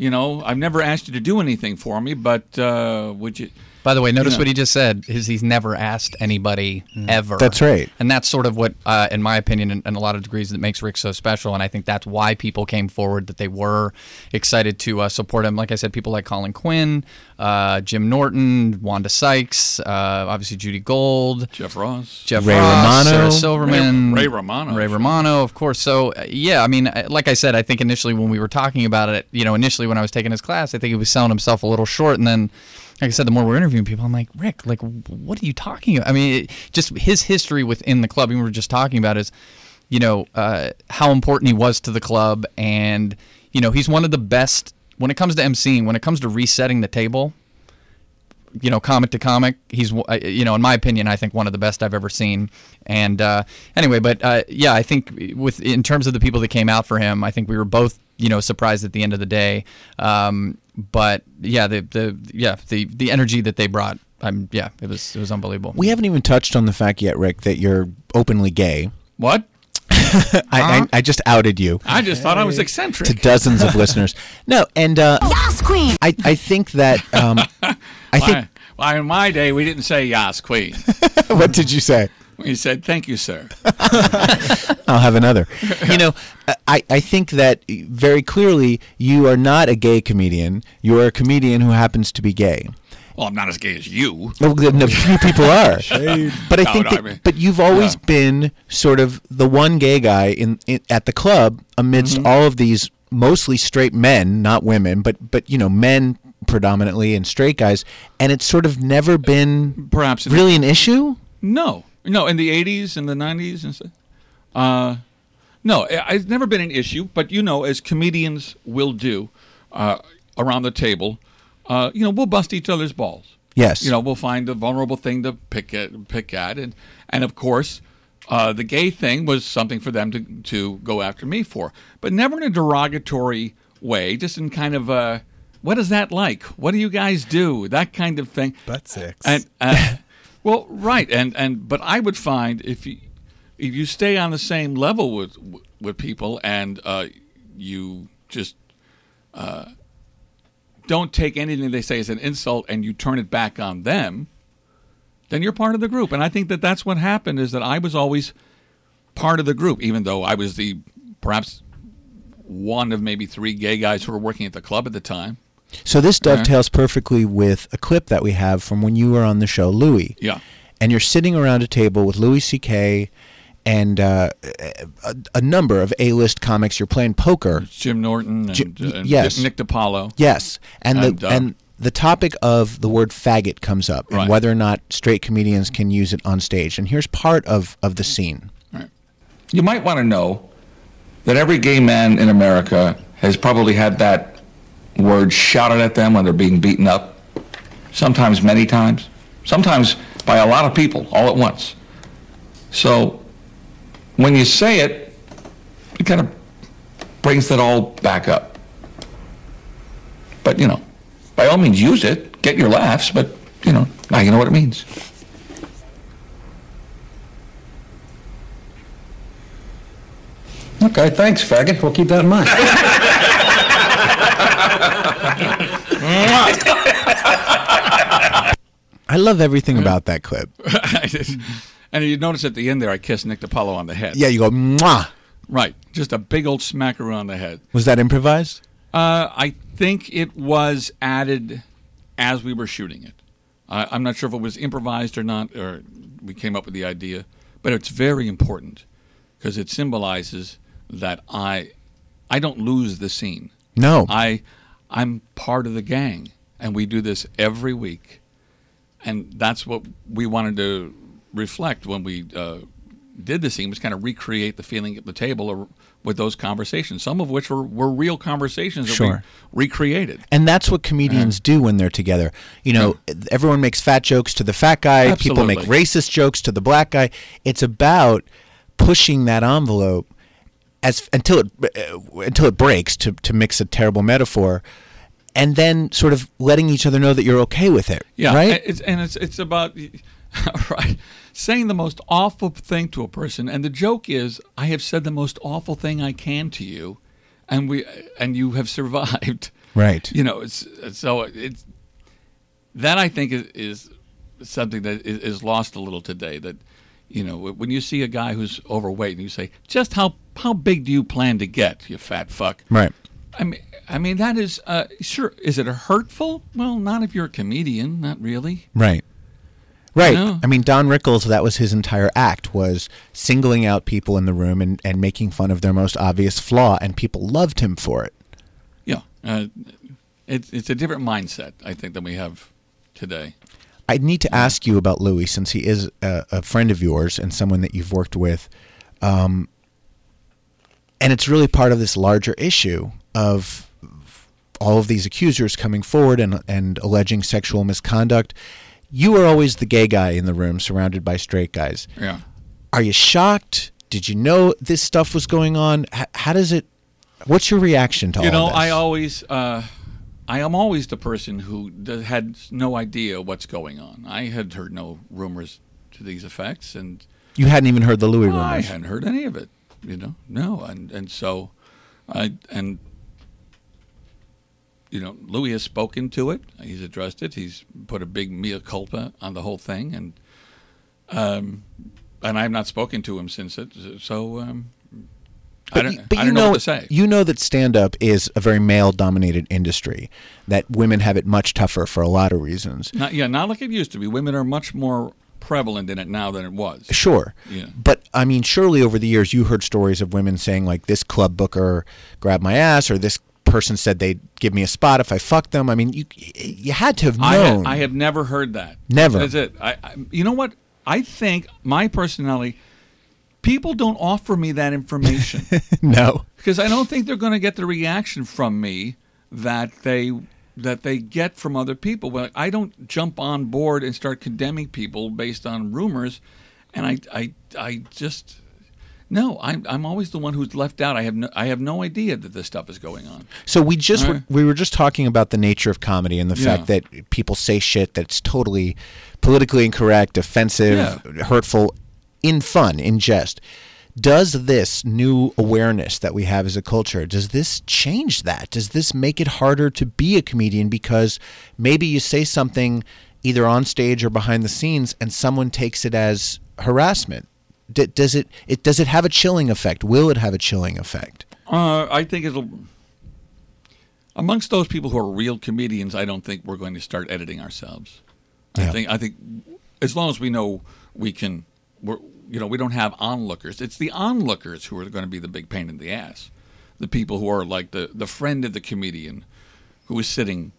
you know, I've never asked you to do anything for me, but uh, would you?" By the way, notice know. what he just said is he's never asked anybody ever. That's right. And that's sort of what, uh, in my opinion, in, in a lot of degrees, that makes Rick so special. And I think that's why people came forward, that they were excited to uh, support him. Like I said, people like Colin Quinn, uh, Jim Norton, Wanda Sykes, uh, obviously Judy Gold, Jeff Ross, Jeff Ray Ross, Romano. Sarah Silverman, Ray- Ray Romano. Ray Romano, of course. So uh, yeah, I mean, uh, like I said, I think initially when we were talking about it, you know, initially when I was taking his class, I think he was selling himself a little short, and then. Like I said, the more we're interviewing people, I'm like, Rick, like, what are you talking about? I mean, it, just his history within the club, and we were just talking about is, you know, uh, how important he was to the club, and you know, he's one of the best when it comes to emceeing, when it comes to resetting the table you know, comic to comic. He's, uh, you know, in my opinion, I think one of the best I've ever seen. And uh, anyway, but uh, yeah, I think with in terms of the people that came out for him, I think we were both, you know, surprised at the end of the day. Um, but yeah, the the yeah the the energy that they brought, I'm yeah, it was it was unbelievable. We haven't even touched on the fact yet, Rick, that you're openly gay. What? [LAUGHS] I, I, I just outed you. I just thought I was eccentric. to dozens of [LAUGHS] listeners. No, and uh, Yas, queen. I, I think that um, [LAUGHS] I think Why, why, in my day, we didn't say "Yas, Queen." what did you say? We said "Thank you, sir." [LAUGHS] I'll have another. You know, I, I think that very clearly you are not a gay comedian. You are a comedian who happens to be gay. Well, I'm not as gay as you. No, no, few people are. [LAUGHS] But I No, think no, that, I mean- but you've always Yeah. been sort of the one gay guy in, in at the club amidst Mm-hmm. all of these mostly straight men, not women, but but you know men predominantly and straight guys, and it's sort of never been Perhaps really an issue. No, no, in the '80s and the '90s and stuff. Uh, no, it's never been an issue. But you know, as comedians will do uh, around the table, uh, you know, we'll bust each other's balls. Yes. You know, we'll find a vulnerable thing to pick at, pick at, and and of course, uh, the gay thing was something for them to to go after me for, but never in a derogatory way. Just in kind of a, what is that like? What do you guys do? That kind of thing. Butt sex. And uh, well, right, and and but I would find if you if you stay on the same level with with people and uh, you just uh, don't take anything they say as an insult and you turn it back on them, then you're part of the group. And I think that that's what happened is that I was always part of the group, even though I was the perhaps one of maybe three gay guys who were working at the club at the time. So this dovetails perfectly with a clip that we have from when you were on the show, Louis. Yeah. And you're sitting around a table with Louis C.K. and uh, a, a number of A-list comics. You're playing poker. Jim Norton and, Jim- uh, and yes. Nick DiPaolo. Yes, and, And, the uh, and the topic of the word faggot comes up, and whether or not straight comedians can use it on stage. And here's part of of the scene. Right. You might want to know that every gay man in America has probably had that word shouted at them when they're being beaten up, sometimes many times, sometimes by a lot of people all at once. So when you say it, it kind of brings that all back up. But, you know, by all means use it, get your laughs, but, you know, now you know what it means. Okay, thanks, faggot. We'll keep that in mind. [LAUGHS] I love everything about that clip. [LAUGHS] and you notice at the end there, I kissed Nick DiPaolo on the head. Yeah, you go mwah. Right, just a big old smacker on the head. Was that improvised? Uh, I think it was added as we were shooting it. I, I'm not sure if it was improvised or not, or we came up with the idea, but it's very important because it symbolizes that I, I don't lose the scene. No. I, I'm part of the gang, and we do this every week, and that's what we wanted to reflect when we uh, did the scene was kind of recreate the feeling at the table or, with those conversations, some of which were, were real conversations that Sure. we recreated. And that's what comedians do when they're together. You know, everyone makes fat jokes to the fat guy, people make racist jokes to the black guy. It's about pushing that envelope as until it uh, until it breaks to to mix a terrible metaphor and then sort of letting each other know that you're okay with it. Yeah, Right? and It's, and it's it's about [LAUGHS] right saying the most awful thing to a person, and the joke is, I have said the most awful thing I can to you, and we and you have [LAUGHS] survived. Right. You know, it's so it's that I think is, is something that is, is lost a little today. That you know, when you see a guy who's overweight and you say, just how how big do you plan to get, you fat fuck? Right. I mean, I mean that is uh, sure. Is it a hurtful? Well, not if you're a comedian. Not really. Right. Right. No. I mean, Don Rickles, that was his entire act, was singling out people in the room and, and making fun of their most obvious flaw, and people loved him for it. Yeah, uh, it's it's a different mindset I think than we have today. I need to ask you about Louis, since he is a, a friend of yours and someone that you've worked with. Um, and it's really part of this larger issue of all of these accusers coming forward and, and alleging sexual misconduct. You are always the gay guy in the room surrounded by straight guys. Yeah. Are you shocked? Did you know this stuff was going on? H- how does it? What's your reaction to you all know, this? I always, uh, I am always the person who had no idea what's going on. I had heard no rumors to these effects, and you hadn't even heard the Louis rumors. I hadn't heard any of it. You know, no, and and so, I and you know, Louis has spoken to it. He's addressed it. He's put a big mea culpa on the whole thing, and um, and I have not spoken to him since it. So um, I don't, but I you don't know, know what to say. You know that stand up is a very male dominated industry, that women have it much tougher for a lot of reasons. Not, yeah, not like it used to be. Women are much more prevalent in it now than it was. Sure. Yeah. But I mean, surely over the years you heard stories of women saying, like, this club booker grabbed my ass, or this person said they'd give me a spot if I fucked them. I mean, you you had to have I, known. ha- I have never heard that. Never. That's it. I, I, you know what? I think my personality, people don't offer me that information [LAUGHS] no. because I don't think they're going to get the reaction from me that they that they get from other people. Well, I don't jump on board and start condemning people based on rumors, and I I, I just. No, I'm I'm always the one who's left out. I have no I have no idea that this stuff is going on. So we just All were, we were just talking about the nature of comedy and the Yeah. fact that people say shit that's totally politically incorrect, offensive, hurtful, in fun, in jest. Does this new awareness that we have as a culture does this change that? Does this make it harder to be a comedian because maybe you say something either on stage or behind the scenes and someone takes it as harassment? D- does it it does it have a chilling effect? Will it have a chilling effect? Uh, I think it'll. Amongst those people who are real comedians, I don't think we're going to start editing ourselves. I think I think as long as we know we can, we're you know we don't have onlookers. It's the onlookers who are going to be the big pain in the ass. The people who are like the the friend of the comedian, who is sitting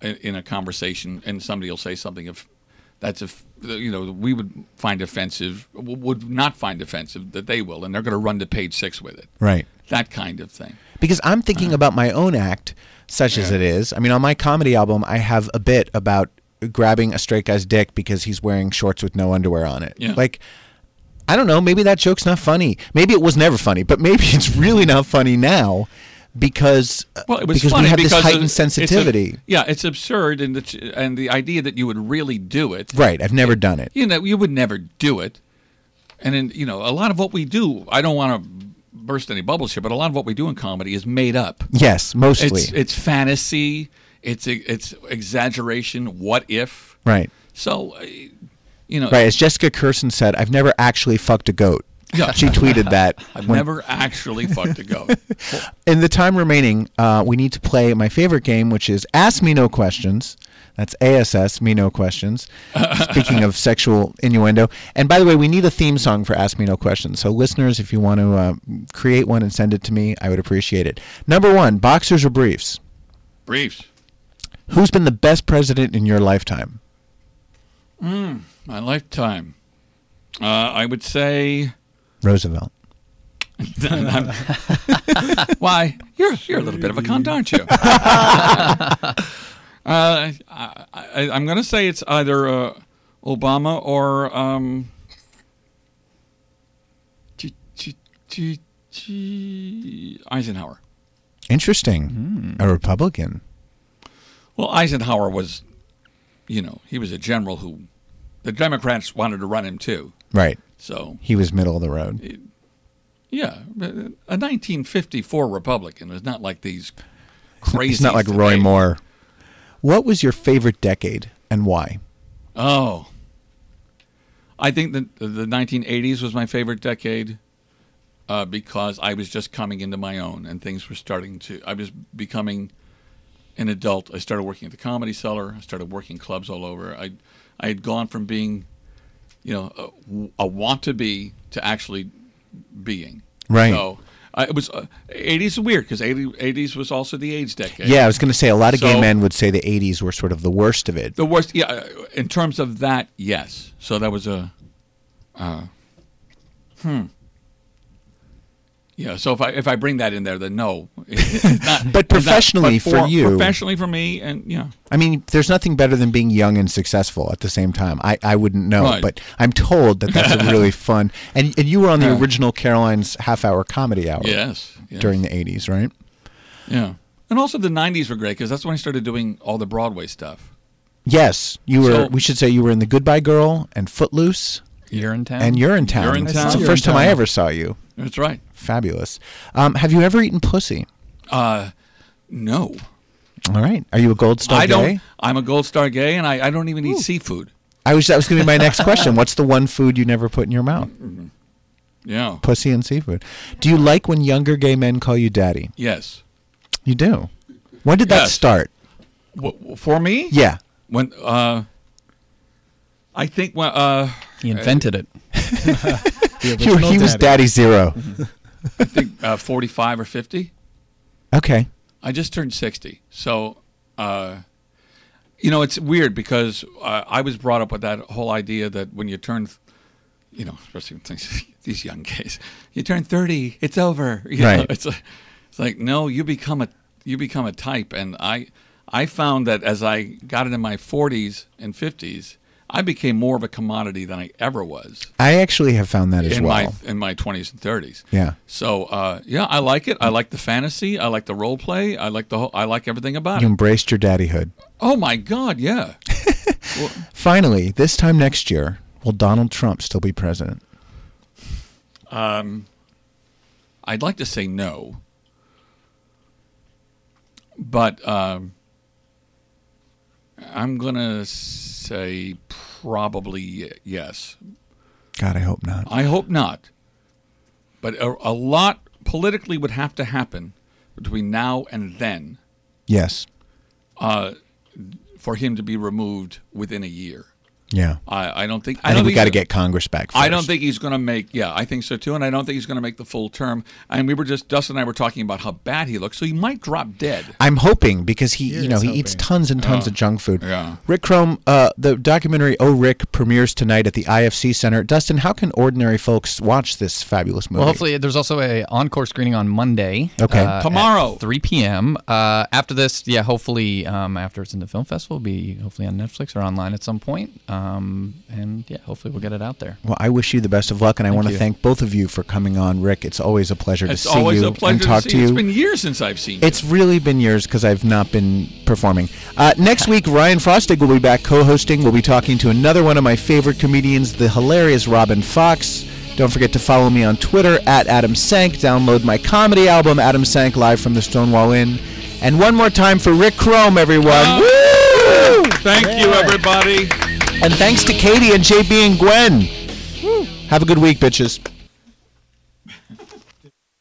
in, in a conversation and somebody will say something if that's a you know we would find offensive would not find offensive that they will and they're going to run to page six with it Right. that kind of thing because I'm thinking uh-huh. about my own act, such as it is. I mean, on my comedy album, I have a bit about grabbing a straight guy's dick because he's wearing shorts with no underwear on it. Yeah. Like, I don't know. Maybe that joke's not funny. Maybe it was never funny, but maybe [LAUGHS] it's really not funny now because Well, it was because we have this heightened it's- it's a- sensitivity. yeah, it's absurd, and the and the idea that you would really do it. right. I've never done it. You know, you would never do it. And in you know, a lot of what we do, I don't want to burst any bubbles here, but a lot of what we do in comedy is made up. Yes, mostly. It's it's fantasy. It's it's exaggeration. What if? Right. So, uh, you know, Right. As Jessica Kirson said, I've never actually fucked a goat. Yeah. She tweeted that. [LAUGHS] I've when- never actually fucked a goat. [LAUGHS] In the time remaining, uh, we need to play my favorite game, which is Ask Me No Questions. That's ASS, Me No Questions. [LAUGHS] Speaking of sexual innuendo. And by the way, we need a theme song for Ask Me No Questions. So, listeners, if you want to uh, create one and send it to me, I would appreciate it. Number one boxers or briefs? Briefs. Who's been the best president in your lifetime? Mm, my lifetime. Uh, I would say. Roosevelt. [LAUGHS] Why? You're you're a little bit of a cunt, aren't you? [LAUGHS] uh, I, I, I'm going to say it's either uh, Obama or um, G- G- G- Eisenhower. Interesting. A Republican. Well, Eisenhower was, you know, he was a general who the Democrats wanted to run him too. Right. So He was middle of the road. yeah, a 1954 Republican was not like these crazy. It's not like Roy Moore. What was your favorite decade and why? Oh, I think that the 1980s was my favorite decade uh, because I was just coming into my own and things were starting to. I was becoming an adult. I started working at the Comedy Cellar. I started working clubs all over. I I had gone from being, you know, a, a want to be to actually being. Right. So uh, it was uh, 80s weird because 80, 80s was also the AIDS decade. Yeah, I was going to say a lot of gay men would say the 80s were sort of the worst of it. The worst, yeah. uh, In terms of that, yes. So that was a, uh, hmm. Yeah. So if I if I bring that in there, then no. [LAUGHS] Not- But it's not- professionally but for you- professionally for me, and yeah. I mean, there's nothing better than being young and successful at the same time. I, I wouldn't know, Right. but I'm told that that's a really [LAUGHS] fun. And and you were on the Yeah. original Caroline's half hour comedy hour. Yes, yes. During the 80s, right? Yeah. And also the '90s were great because that's when I started doing all the Broadway stuff. Yes, you were. So- we should say you were in the Goodbye Girl and Footloose. You're in town. And Urinetown. Urinetown. It's the I saw first time I ever saw you. That's right. Fabulous. Um, have you ever eaten pussy? Uh, no. All right. Are you a Gold Star I gay? don't. I'm a Gold Star gay, and I, I don't even eat seafood. I was. That was going to be my [LAUGHS] next question. What's the one food you never put in your mouth? Yeah. Pussy and seafood. Do you like when younger gay men call you daddy? Yes. You do. When did that start? W- for me? Yeah. When uh, I think when uh, He invented it. [LAUGHS] [LAUGHS] He, he was daddy zero. I think uh, 45 or 50. Okay. I just turned 60. So, uh, you know, it's weird because uh, I was brought up with that whole idea that when you turn, you know, especially things, [LAUGHS] these young gays, you turn 30, it's over. [LAUGHS] You know, Right. it's like, it's like, no, you become a, you become a type. And I, I found that as I got into my 40s and 50s, I became more of a commodity than I ever was I actually have found that as in well. my in my 20s and 30s. Yeah. So uh, yeah, I like it. I like the fantasy. I like the role play. I like the whole, I like everything about You it. You embraced your daddyhood. Oh my God, yeah. [LAUGHS] Finally, this time next year, will Donald Trump still be president? Um, I'd like to say no, but um, I'm gonna say probably yes. God, I hope not. I hope not. But a, a lot politically would have to happen between now and then Yes. uh, for him to be removed within a year. Yeah. I, I don't think. I, don't think we he's got to get Congress back. I don't think he's going to make. Yeah, I think so too, and I don't think he's going to make the full term. And we were just Dustin and I were talking about how bad he looks, so he might drop dead. I'm hoping because he, you know, is he eats tons and tons Yeah. of junk food. Yeah. Rick Crom, uh, the documentary "Oh Rick" premieres tonight at the IFC Center. Dustin, how can ordinary folks watch this fabulous movie? Well, hopefully, there's also a encore screening on Monday. Okay. uh, Tomorrow. at 3 p.m. Uh, after this, yeah, hopefully, um, after it's in the film festival, it'll be hopefully on Netflix or online at some point. Um, and yeah, hopefully we'll get it out there. Well, I wish you the best of luck, and I Thank want to thank both of you for coming on. Rick, it's always a pleasure It's to see you a pleasure and talk to to, you. It's been years since I've seen. you. It's really been years because I've not been performing. Uh, next week, Ryan Frostig will be back co-hosting. We'll be talking to another one of my favorite comedians, the hilarious Robin Fox. Don't forget to follow me on Twitter at Adam Sank. Download my comedy album, Adam Sank, live from the Stonewall Inn. And one more time for Rick Crom, everyone. Woo! Thank you, everybody. And thanks to Katie and JB and Gwen. Have a good week, bitches.